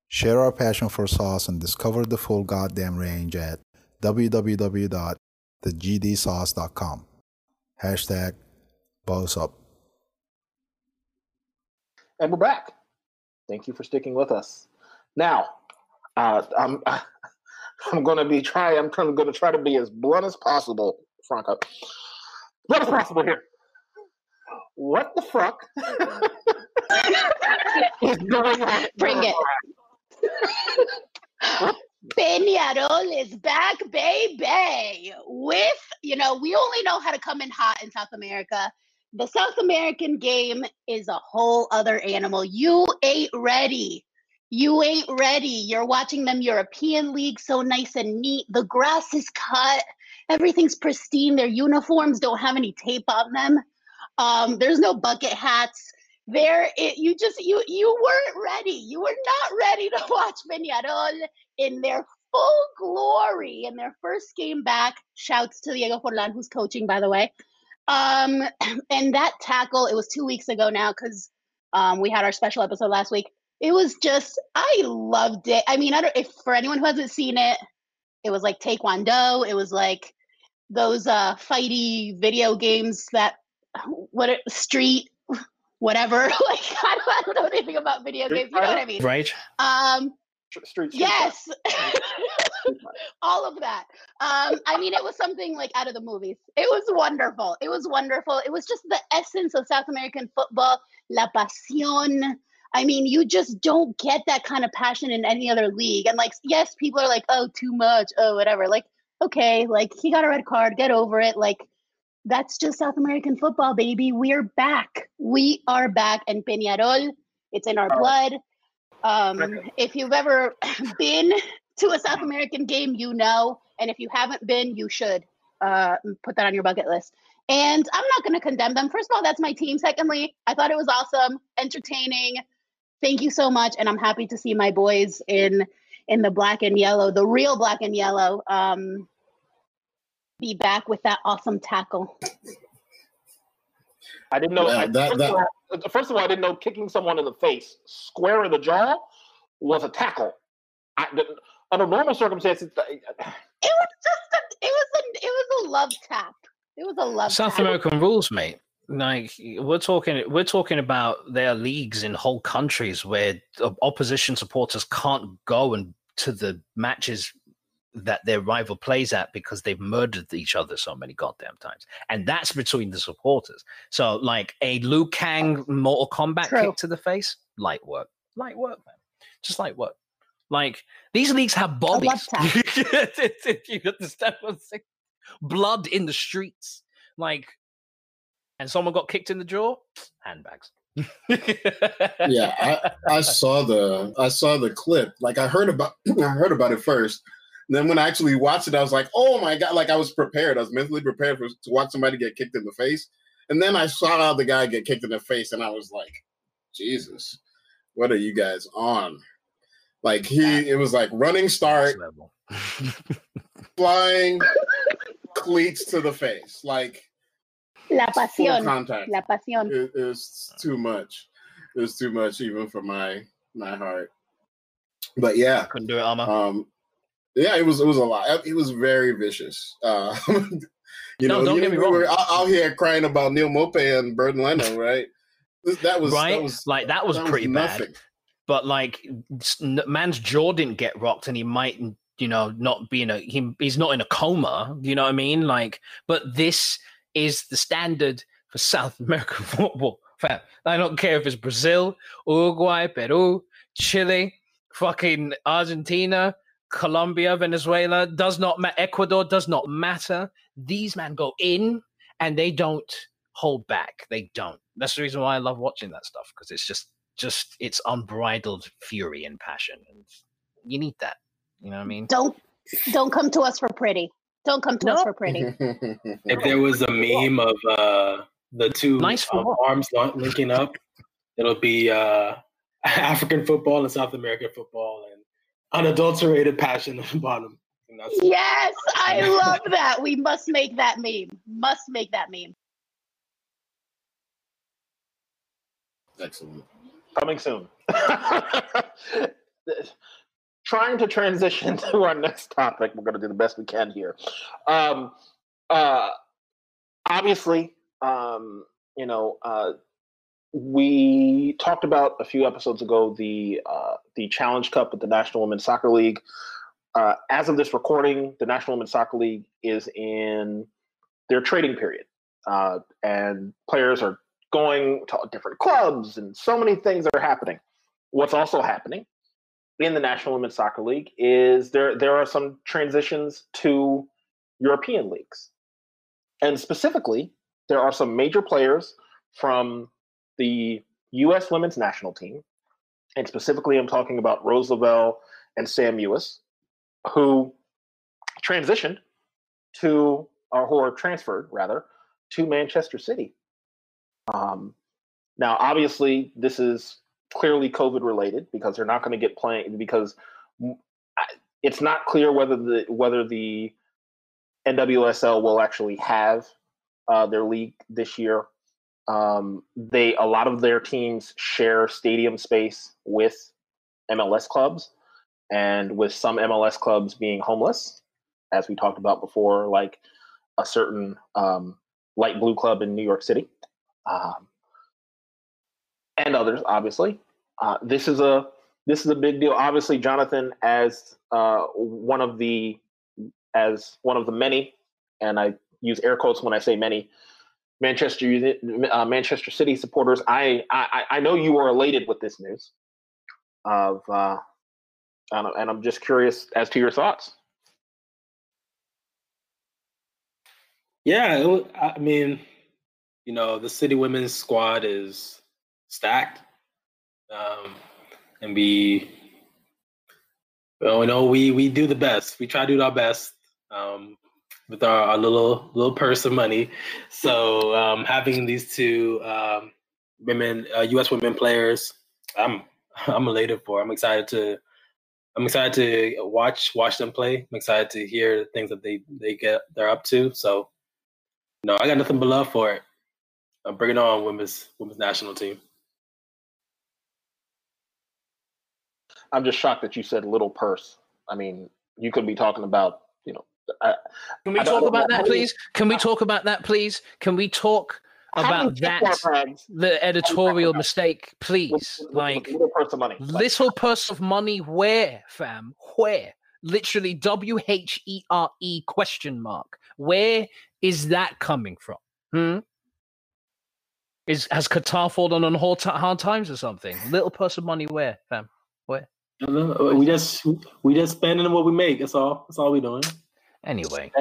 Share our passion for sauce and discover the full goddamn range at www.thegdsauce.com. Hashtag boss up. And we're back. Thank you for sticking with us. Now, uh, I'm I'm going to be try. I'm going to try to be as blunt as possible, Franca. Blunt as possible here. What the fuck is going on? Bring it. Peñarol is back, baby. With, you know, we only know how to come in hot in South America. The South American game is a whole other animal. You ain't ready. You ain't ready. You're watching them European League so nice and neat. The grass is cut. Everything's pristine. Their uniforms don't have any tape on them. Um, there's no bucket hats there it, you just you you weren't ready you were not ready to watch Peñarol in their full glory in their first game back shouts to Diego Forlan who's coaching by the way um and that tackle it was two weeks ago now because um we had our special episode last week it was just i loved it i mean i don't if for anyone who hasn't seen it it was like taekwondo it was like those uh fighty video games that what it, street whatever. like I don't, I don't know anything about video games. You know what I mean? Right. Um, Street, street yes, all of that. Um, I mean, it was something like out of the movies. It was wonderful. It was wonderful. It was just the essence of South American football, la pasión. I mean, you just don't get that kind of passion in any other league. And like, yes, people are like, oh, too much, oh, whatever. Like, okay, like he got a red card, get over it. Like, that's just South American football, baby. We're back. We are back. And Peñarol, it's in our Oh. blood. Um, Record. if you've ever been to a South American game, you know. And if you haven't been, you should uh, put that on your bucket list. And I'm not going to condemn them. First of all, that's my team. Secondly, I thought it was awesome, entertaining. Thank you so much, and I'm happy to see my boys in in the black and yellow, the real black and yellow. Um, be back with that awesome tackle. I didn't know. Yeah, I, that- that- Of all, first of all, I didn't know kicking someone in the face, square in the jaw, was a tackle. I, under normal circumstances, It was just a, it was a it was a love tap. It was a love South tap. American rules, mate. Like we're talking, we're talking about their leagues in whole countries where opposition supporters can't go and to the matches that their rival plays at because they've murdered each other so many goddamn times, and that's between the supporters. So, like a Liu Kang Mortal Kombat True. kick to the face, light work, light work, man, just light work. Like these leagues have bodies. you understand what I'm saying? Blood in the streets, like, and someone got kicked in the jaw. Handbags. yeah, I, I saw the I saw the clip. Like I heard about I heard about it first. And then when I actually watched it, I was like, oh my god! Like I was prepared. I was mentally prepared for, to watch somebody get kicked in the face. And then I saw the guy get kicked in the face, and I was like, Jesus, what are you guys on? Like he, it was like running start, flying cleats to the face, like La full pasión. contact. La pasión. It, it was too much. It was too much, even for my my heart. But yeah, Couldn't do it, Ama. um, yeah, it was it was a lot. It was very vicious. Uh, you No, know, don't you get me we were wrong. out, out here crying about Neal Maupay and Bernd Leno, right? That was right? That was like that was that pretty bad. nothing. But like, man's jaw didn't get rocked, and he might, you know, not be in a he, he's not in a coma. You know what I mean? Like, but this is the standard for South American football. Fam, I don't care if it's Brazil, Uruguay, Peru, Chile, fucking Argentina, Colombia, Venezuela. Does not matter. Ecuador does not matter. These men go in and they don't hold back. They don't. That's the reason why I love watching that stuff because it's just, just it's unbridled fury and passion, and you need that. You know what I mean? Don't don't come to us for pretty. Don't come to us for pretty. If there was a meme of uh, the two Nice um, arms lo- linking up, it'll be uh, African football and South American football and unadulterated passion at the bottom. And that's Yes, I love that. We must make that meme. Must make that meme. Excellent. coming soon. Trying to transition to our next topic. We're going to do the best we can here. Um, uh, obviously, um, you know, uh, we talked about a few episodes ago the uh, the Challenge Cup with the National Women's Soccer League. Uh, as of this recording, the National Women's Soccer League is in their trading period, uh, and players are going to different clubs, and so many things are happening. What's also happening in the National Women's Soccer League is there there are some transitions to European leagues, and specifically, there are some major players from the U.S. Women's National Team, and specifically, I'm talking about Rose Lavelle and Sam Mewis, who transitioned to or who are transferred rather to Manchester City. Um, now, obviously, this is clearly COVID related because they're not going to get playing because it's not clear whether the whether the NWSL will actually have uh, their league this year. Um, they a lot of their teams share stadium space with MLS clubs, and with some MLS clubs being homeless, as we talked about before, like a certain um, light blue club in New York City um, and others, obviously. Uh, this is a this is a big deal. Obviously, Jonathan, as uh, one of the as one of the many, and I use air quotes when I say many, Manchester Uni- uh, Manchester City supporters. I, I I know you were elated with this news. Of uh, and, I'm just curious as to your thoughts. Yeah, I mean, you know, the City Women's squad is stacked, um, and we, well, you know, we we do the best. We try to do our best um, with our, our little little purse of money. So um, having these two um, women, uh, U.S. women players, I'm I'm elated for. I'm excited to. I'm excited to watch watch them play. I'm excited to hear the things that they they get they're up to. So no, I got nothing but love for it. I'm bringing on women's women's national team. I'm just shocked that you said little purse. I mean, you could be talking about you know. I, Can we I talk about that, many- please? Can we talk about that, please? Can we talk how about that, the editorial mistake, please. with- with Like little purse of money. Like, little purse of money, where, fam? Where? Literally, W H E R E question mark. Where is that coming from? Hmm. Is has Qatar fallen on hard, ti- hard times or something? Little purse of money, where, fam? Where? We just we just spending what we make. That's all. That's all we doing. Anyway,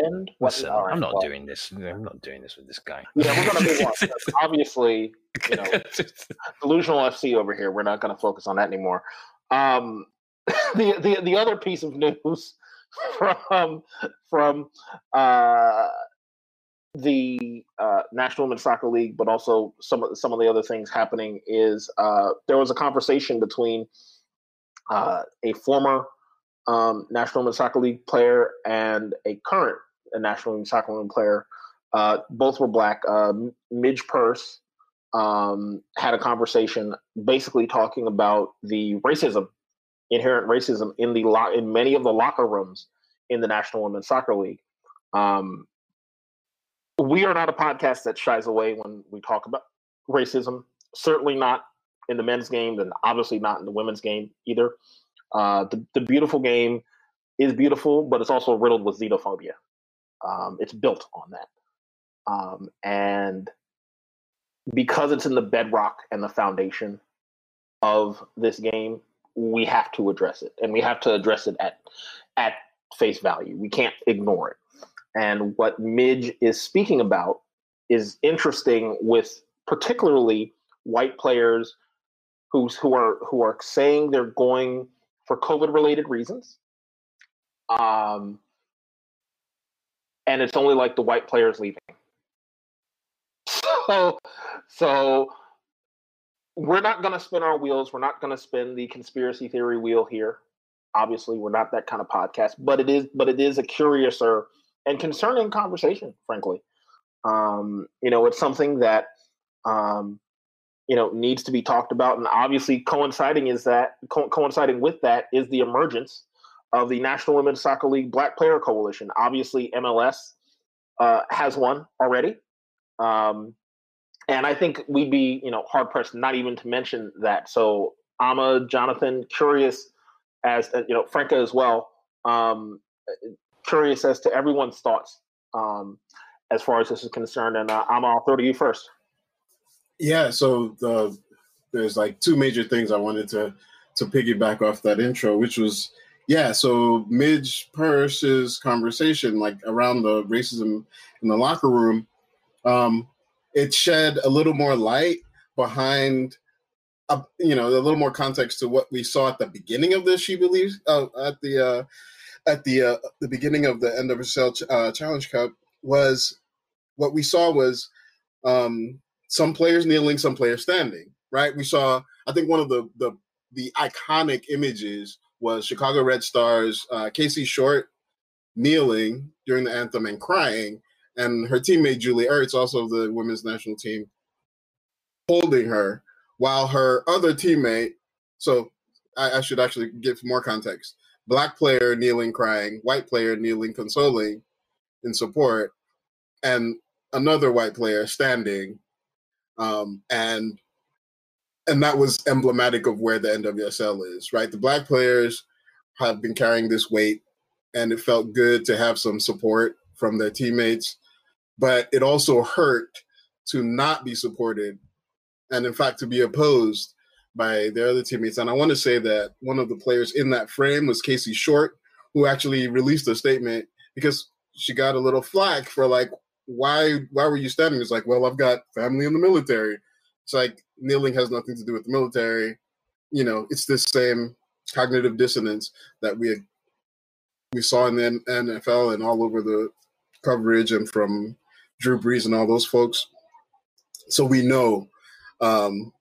listen, I'm not well, doing this. I'm not doing this with this guy. Yeah, we're gonna move on. Obviously, you know, delusional FC over here. We're not going to focus on that anymore. Um, the the the other piece of news from from uh, the uh, National Women's Soccer League, but also some of some of the other things happening is uh, there was a conversation between uh, a former um, National Women's Soccer League player and a current National Women's Soccer League player. Uh, both were black. Uh, Midge Purce um, had a conversation basically talking about the racism, inherent racism in the lo- in many of the locker rooms in the National Women's Soccer League. Um, we are not a podcast that shies away when we talk about racism. Certainly not in the men's game, and obviously not in the women's game either. Uh, the, the beautiful game is beautiful, but it's also riddled with xenophobia. Um, it's built on that. Um, and because it's in the bedrock and the foundation of this game, we have to address it, and we have to address it at at face value. We can't ignore it. And what Midge is speaking about is interesting, with particularly white players who's who are who are saying they're going for COVID related reasons. Um, and it's only like the white players leaving. So, so we're not going to spin our wheels. We're not going to spin the conspiracy theory wheel here. Obviously, we're not that kind of podcast, but it is, but it is a curiouser and concerning conversation. Frankly, um, you know, it's something that um, you know needs to be talked about, and obviously, coinciding is that co- coinciding with that is the emergence of the National Women's Soccer League Black Player Coalition. Obviously, MLS uh, has one already. Um, and I think we'd be, you know, hard pressed not even to mention that. So, Ama, Jonathan, curious as uh, you know, Franca as well. Um, curious as to everyone's thoughts um, as far as this is concerned. And uh, Ama, I'll throw to you first. Yeah, so the there's like two major things I wanted to to piggyback off that intro, which was yeah, so Midge Purce's conversation like around the racism in the locker room, um, it shed a little more light behind uh, you know a little more context to what we saw at the beginning of this she believes uh, at the uh, at the uh, the beginning of the end NWSL ch- uh, Challenge Cup was what we saw was um, some players kneeling, some players standing. Right? We saw. I think one of the the the iconic images was Chicago Red Stars uh, Casey Short kneeling during the anthem and crying, and her teammate Julie Ertz, also of the women's national team, holding her, while her other teammate. So I, I should actually give more context black player kneeling crying, white player kneeling consoling in support, and another white player standing. Um, and and that was emblematic of where the NWSL is, right? The black players have been carrying this weight, and it felt good to have some support from their teammates, but it also hurt to not be supported, and in fact to be opposed by their other teammates. And I want to say that one of the players in that frame was Casey Short, who actually released a statement because she got a little flack for like, why why were you standing? It's like, well, I've got family in the military. It's like kneeling has nothing to do with the military. You know, it's this same cognitive dissonance that we we saw in the NFL and all over the coverage and from Drew Brees and all those folks. So we know um,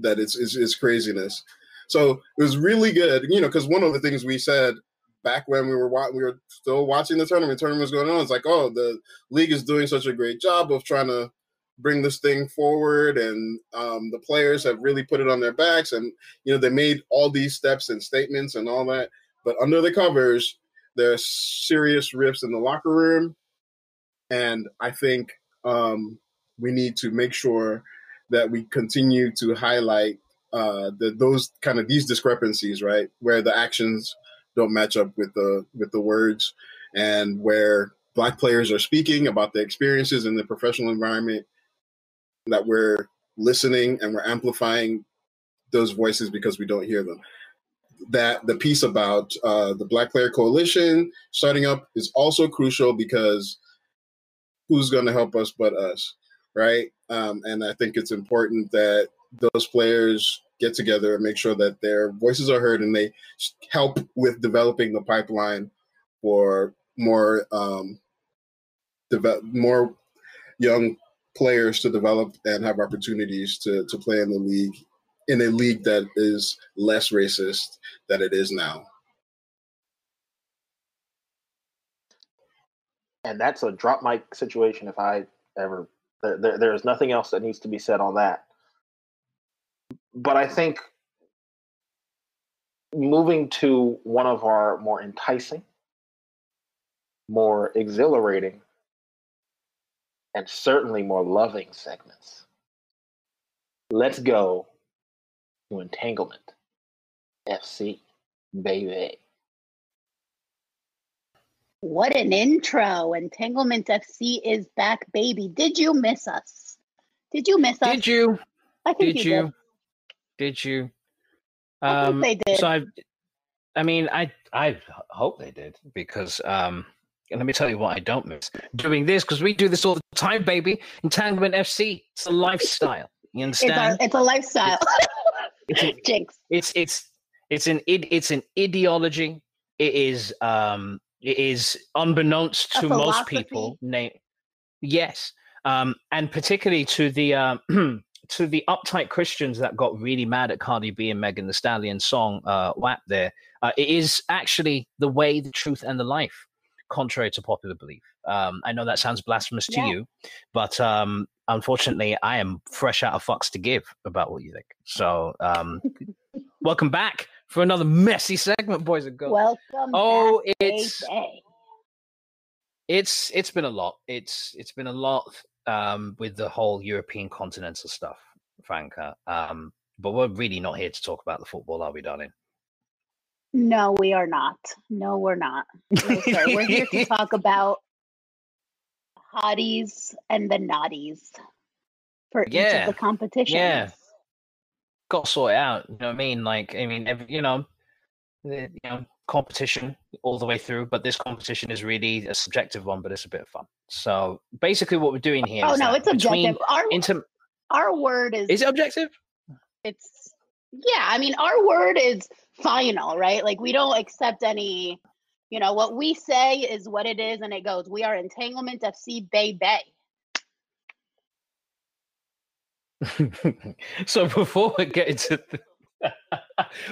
that it's, it's, it's craziness. So it was really good, you know, because one of the things we said back when we were wa- we were still watching the tournament, tournament was going on. It's like, oh, the league is doing such a great job of trying to bring this thing forward, and um, the players have really put it on their backs, and you know they made all these steps and statements and all that. But under the covers, there's serious rifts in the locker room, and I think um, we need to make sure that we continue to highlight uh, the, those kind of these discrepancies, right, where the actions don't match up with the with the words, and where black players are speaking about the experiences in the professional environment, that we're listening and we're amplifying those voices because we don't hear them. that the piece about uh, the Black Player Coalition starting up is also crucial because who's going to help us but us, right? Um, and I think it's important that those players get together and make sure that their voices are heard and they help with developing the pipeline for more um, develop more young players to develop and have opportunities to to play in the league in a league that is less racist than it is now. And that's a drop mic situation. If I ever there, there, there is nothing else that needs to be said on that. But I think moving to one of our more enticing, more exhilarating, and certainly more loving segments. Let's go to Entanglement FC, baby. What an intro. Entanglement FC is back, baby. Did you miss us? Did you miss us? Did you? I think Did you, you? did. Did you? I think they did. So I, I mean, I I hope they did because um, let me tell you what I don't miss doing this because we do this all the time, baby. Entanglement FC, it's a lifestyle. You It's a, understand? it's a lifestyle. It's a- Jinx. it's it's it's an it's an ideology. It is um it is unbeknownst A to most people. Name yes, um, and particularly to the um, to the uptight Christians that got really mad at Cardi B and Megan Thee Stallion song uh, "WAP." There, uh, it is actually the way, the truth, and the life, contrary to popular belief. Um, I know that sounds blasphemous to Yeah. you, but um, unfortunately, I am fresh out of fucks to give about what you think. So, um, welcome back for another messy segment, boys and girls. Welcome oh, back, it's it's it's been a lot. It's it's been a lot um, with the whole European continental stuff, Franca. Um, but we're really not here to talk about the football, are we, darling? No, we are not. No, we're not. No. We're here to talk about hotties and the naughties for each of the competitions. Yeah. Got to sort it out. You know what I mean? Like, I mean, every, you know, the, you know, competition all the way through, but this competition is really a subjective one, but it's a bit of fun. So basically, what we're doing here. Oh is no, it's objective. Our Inter- our word is is it objective? it's yeah i mean our word is final right like we don't accept any you know what we say is what it is and it goes we are entanglement fc bay bay so before we get into the,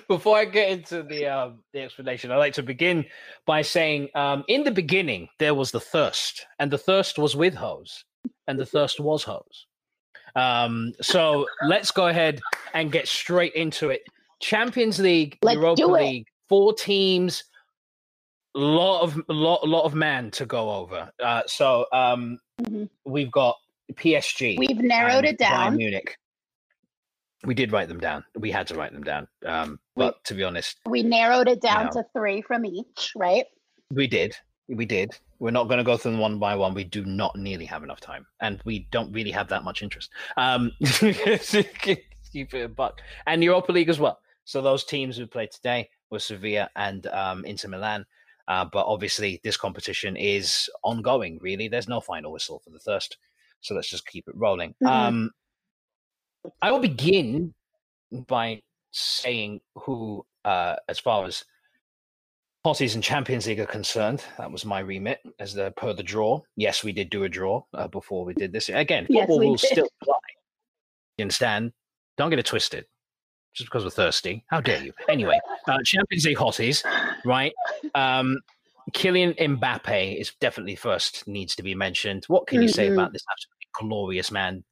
before I get into the um, the explanation, I'd like to begin by saying, um, in the beginning there was the thirst, and the thirst was with hose, and the thirst was hose. Um, so let's go ahead and get straight into it. Champions League, Let's Europa. League, four teams, lot of lot lot of man to go over. Uh, so um, Mhm. we've got PSG we've narrowed it down Bayern Munich. We did write them down. We had to write them down. Um, We- but to be honest, we narrowed it down Yeah. to three from each right we did. We did. We're not going to go through them one by one. We do not nearly have enough time, and we don't really have that much interest. Um, keep it a buck. And Europa League as well. So those teams we played today were Sevilla and um, Inter Milan. Uh, but obviously, this competition is ongoing. Really, there's no final whistle for the thirst. So let's just keep it rolling. Mhm. Um, I will begin by saying who, uh, as far as Hotties and Champions League are concerned, that was my remit as the per the draw. Yes, we did do a draw uh, before we did this. Again, Yes, football rules did. still apply. You understand? Don't get it twisted. Just because we're thirsty. How dare you? Anyway, uh, Champions League hotties, right? Um, Kylian Mbappe is definitely first, needs to be mentioned. What can you say Mhm. about this absolutely glorious man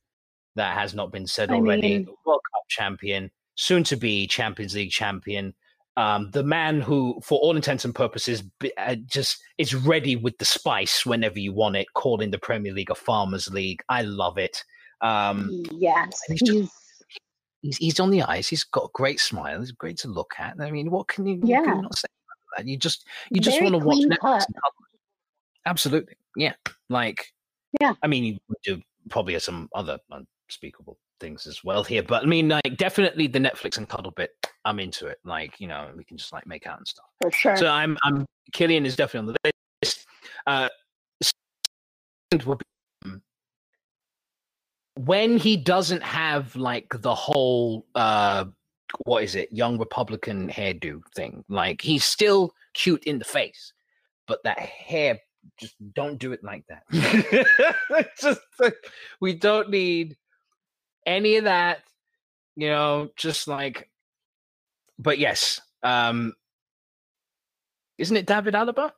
that has not been said I already? mean- World Cup champion, soon to be Champions League champion. Um, the man who, for all intents and purposes, uh, just is ready with the spice whenever you want it, calling the Premier League a farmers' league. I love it. Um, yes he's just- he's he's on the ice. He's got a great smile. He's great to look at. I mean, what can you, what can Yeah. you not say? You just you just Very want to watch Netflix. cut. and cuddle. Absolutely, yeah. Like, Yeah. I mean, you do probably some other unspeakable things as well here. But I mean, like definitely the Netflix and cuddle bit. I'm into it. Like you know, we can just like make out and stuff. For sure. So I'm I'm Kylian is definitely on the list. Uh, would be, um, when he doesn't have like the whole uh what is it young republican hairdo thing like he's still cute in the face but that hair just don't do it like that just like, we don't need any of that you know just like but yes um isn't it david alaba?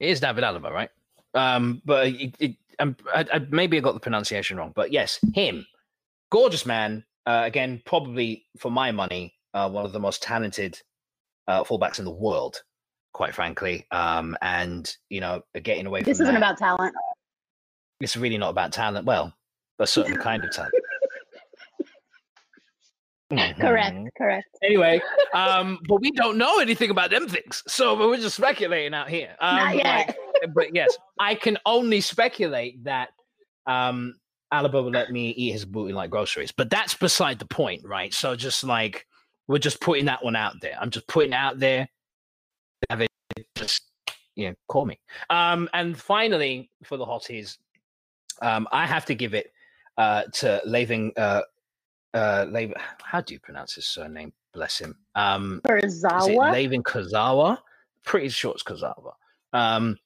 It is david alaba right? Um but it, it um, I, I, maybe i got the pronunciation wrong but yes him. Gorgeous man uh, again probably for my money uh, one of the most talented uh, fullbacks in the world quite frankly um and you know getting away from this isn't that, about talent. it's really not about talent. Well a certain kind of talent Correct. Mhm. Correct. Anyway, um, but we don't know anything about them things, so we're just speculating out here. Um, Not yet. like, but yes, I can only speculate that um, Alaba will let me eat his booty like groceries. But that's beside the point, right? So just like we're just putting that one out there. I'm just putting it out there. Have it just you know, call me. Um, and finally, for the hotties, um, I have to give it uh, to Layvin. Uh, uh, Lav- how do you pronounce his surname? Bless him. Um, Kurzawa. Layvin Kazawa? Pretty sure it's Kazawa. Um,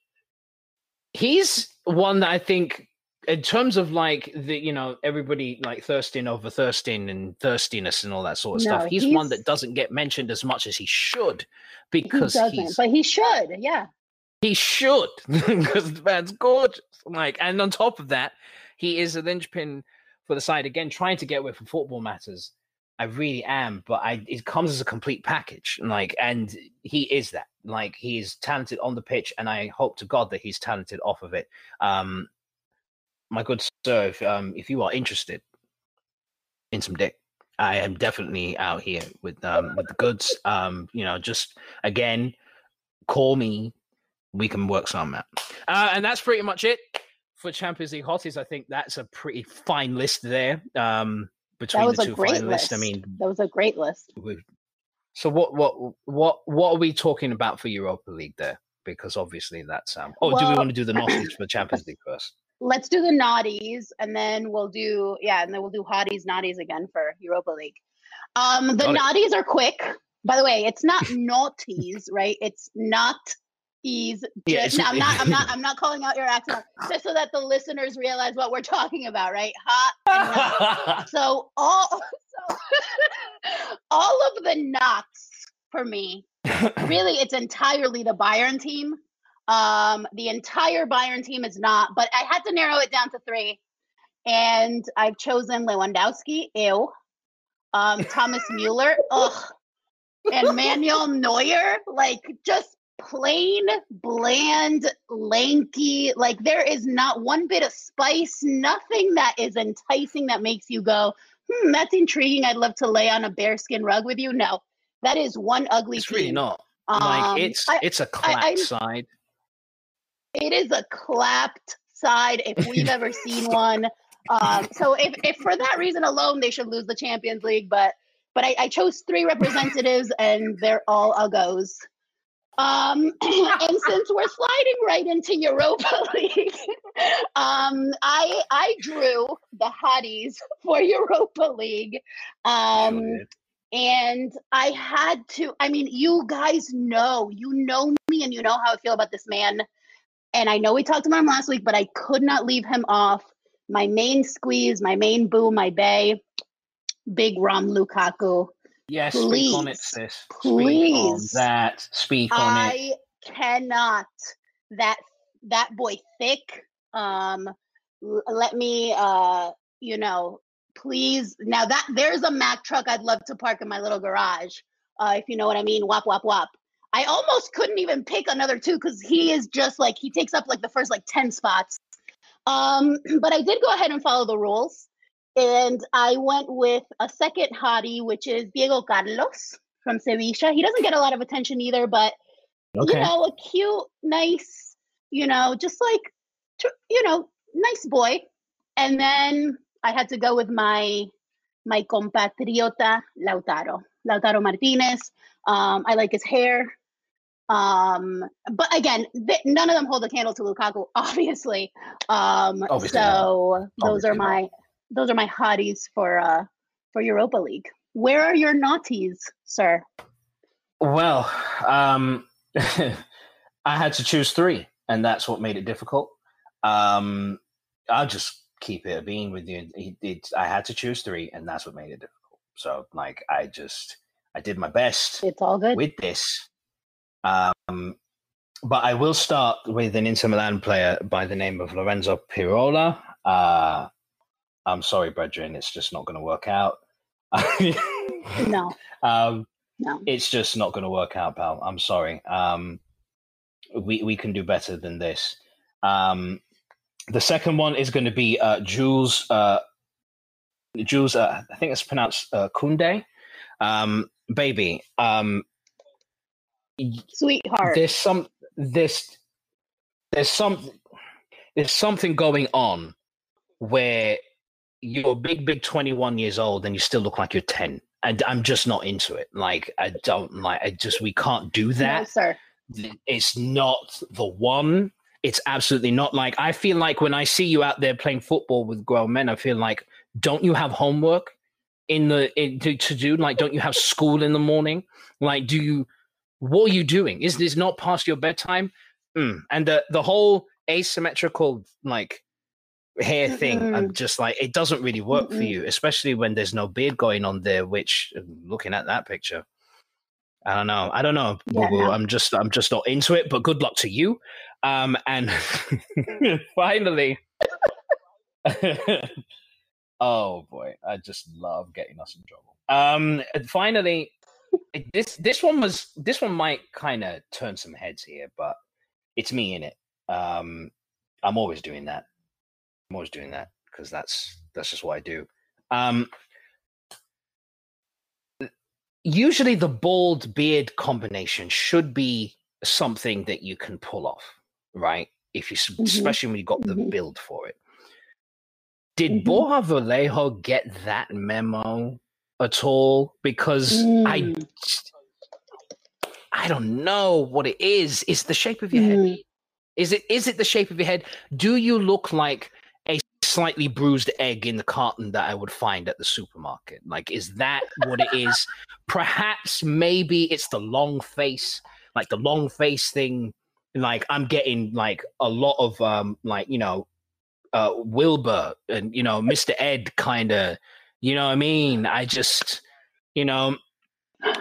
he's one that I think, in terms of like the, you know, everybody like thirsting over thirsting and thirstiness and all that sort of No, stuff. He's, one that doesn't get mentioned as much as he should He because doesn't, he's but he should. Yeah. he should because the man's gorgeous. Like, and on top of that, he is a linchpin for the side again, trying to get away from football matters. I really am, but I it comes as a complete package. Like, and he is that. Like, he is talented on the pitch, and I hope to God that he's talented off of it. Um, my good sir, if um, if you are interested in some dick, I am definitely out here with um with the goods. Um, you know, just again, call me we can work something out. Uh, and that's pretty much it for Champions League hotties. I think that's a pretty fine list there. Um, between was the a two great finalists. list. I mean, That was a great list. so what what what what are we talking about for Europa League there? Because obviously that's um. Oh, do we want to do the naughties for Champions League first? Let's do the naughties, and then we'll do yeah, and then we'll do hotties, naughties again for Europa League. Um, the Got it. are quick. By the way, it's not naughties, right? It's not ease. Yeah, I'm not. I'm not. I'm not calling out your accent, just so that the listeners realize what we're talking about, right? Hot. So all so all of the knots for me, really, it's entirely the Bayern team. Um, the entire Bayern team is not, but I had to narrow it down to three, and I've chosen Lewandowski, ew, um, Thomas Mueller, ugh, and Manuel Neuer, like just plain bland, lanky. Like there is not one bit of spice, nothing that is enticing that makes you go, hmm, that's intriguing. I'd love to lay on a bearskin rug with you. No, that is one ugly it's team. really not. Um, Like it's I- it's a I- clap I'm- side. it is a clapped side if we've ever seen one. Um, so if, if for that reason alone they should lose the Champions League, but but I, I chose three representatives and they're all uggos. Um, and since we're sliding right into Europa League, um, I I drew the hotties for Europa League. Um, and I had to, I mean, you guys know, you know me and you know how I feel about this man. And I know we talked about him last week, but I could not leave him off. My main squeeze, my main boo, my bay, big Rom Lukaku. Yes, speak on it, please, sis. Speak on please. that. Speak on it. I cannot. That that boy thick. Um, let me, uh, you know, please. Now that there's a Mack truck I'd love to park in my little garage. Uh, if you know what I mean. Wop wop wop. I almost couldn't even pick another two because he is just like he takes up like the first like ten spots. Um, but I did go ahead and follow the rules, and I went with a second hottie, which is Diego Carlos from Sevilla. He doesn't get a lot of attention either, but Okay. you know, a cute, nice, you know, just like, you know, nice boy. And then I had to go with my my compatriota Lautaro, Lautaro Martinez. Um, I like his hair. Um, but again, th- none of them hold a candle to Lukaku, obviously. Um, Obviously so those Obviously are not. Those are my hotties for uh for Europa League. Where are your naughties, sir? Well, um, I had to choose three, and that's what made it difficult. Um, I'll just keep it being with you. It, it, I had to choose three, and that's what made it difficult. So, like, I just I did my best It's all good. with this. Um, but I will start with an Inter Milan player by the name of Lorenzo Pirola. Uh, I'm sorry, brethren, it's just not going to work out. No, um, no. it's just not going to work out, pal. I'm sorry. Um, we we can do better than this. Um, the second one is going to be uh, Jules. Uh, Jules, uh, I think it's pronounced uh, Koundé. Um, baby, um, Sweetheart. there's some this there's some there's something going on where you're a big big 21 years old and you still look like you're 10 and i'm just not into it like i don't like i just we can't do no, that sir. it's not the one. It's absolutely not like I feel like when I see you out there playing football with grown men, I feel like don't you have homework in the in, to, to do? Like, don't you have school in the morning? Like, do you? What are you doing? Is this not past your bedtime? Mm. And the the whole asymmetrical like hair thing, I'm just like it doesn't really work for Mm-mm. you, especially when there's no beard going on there. Which looking at that picture. I don't know. I don't know. Yeah, no. I'm just I'm just not into it, but good luck to you. Um and finally Oh boy, I just love getting us in trouble. Um and finally this this one was this one might kind of turn some heads here, but it's me in it. Um I'm always doing that. I'm always doing that because that's that's just what I do. Um usually the bald beard combination should be something that you can pull off, right? If you, s Mhm. especially when you got the Mhm. build for it. Did Mhm. Borja Valero get that memo at all? Because I, Mm. just- I don't know what it is. Is the shape of your head? Mm. Is it is it the shape of your head? Do you look like slightly bruised egg in the carton that I would find at the supermarket? Like, is that what it is? Perhaps maybe it's the long face, like the long face thing. Like I'm getting like a lot of um like you know uh Wilbur and you know Mr. Ed kind of you know what I mean? I just you know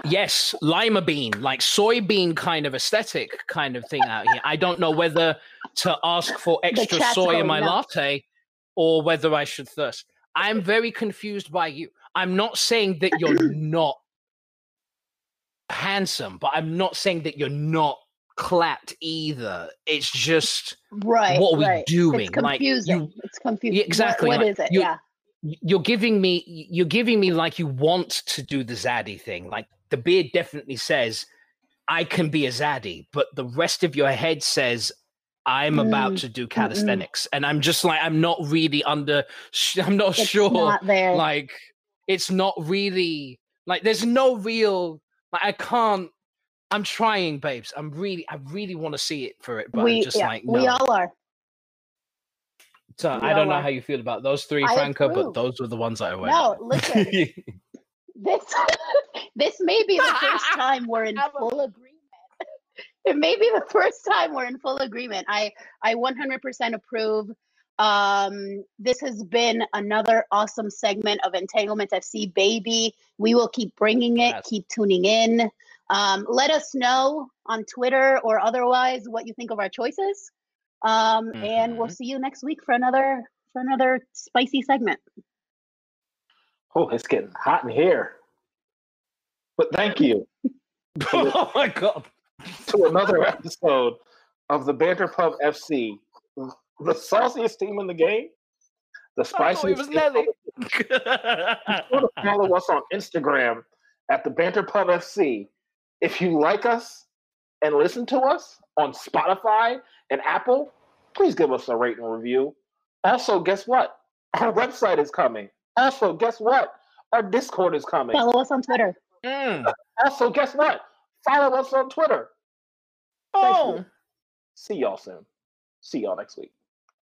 yes, lima bean, like soybean kind of aesthetic kind of thing out here. I don't know whether to ask for extra soy in my latte or whether I should thirst. I'm very confused by you. I'm not saying that you're not handsome, but I'm not saying that you're not clapped either. It's just Right. what are we right. doing? It's Like, you- confusing. it's confusing. Exactly, What, what like, is it? you- yeah. you're giving me you're giving me like you want to do the zaddy thing like the beard definitely says i can be a zaddy but the rest of your head says i'm about Mm, to do calisthenics and i'm just like i'm not really under i'm not It's sure not like it's not really like there's no real like i can't i'm trying babes i'm really i really want to see it for it but we i'm just yeah, like we all are. so we i don't know are. how you feel about those three I Franca approve. but those were the ones that i went No, listen. this this may be the first time we're in full agreement. It may be the first time we're in full agreement. I I 100% approve. Um, this has been another awesome segment of Entanglement FC, baby. We will keep bringing it. Yes. Keep tuning in. Um, let us know on Twitter or otherwise what you think of our choices. Um, and we'll Mhm. see you next week for another for another spicy segment. Oh, it's getting hot in here. But thank you oh my god to another episode of the Banter Pub FC, the sauciest team in the game, the Oh, spiciest. it was team- Nelly. sure to follow us on Instagram at the Banter Pub FC. If you like us and listen to us on Spotify and Apple, please give us a rate and review. Also, guess what? Our website is coming. Also, guess what? Our Discord is coming. Follow us on Twitter. Mm. Also, guess what? Follow us on Twitter. Thanks, Oh. See y'all soon. See y'all next week.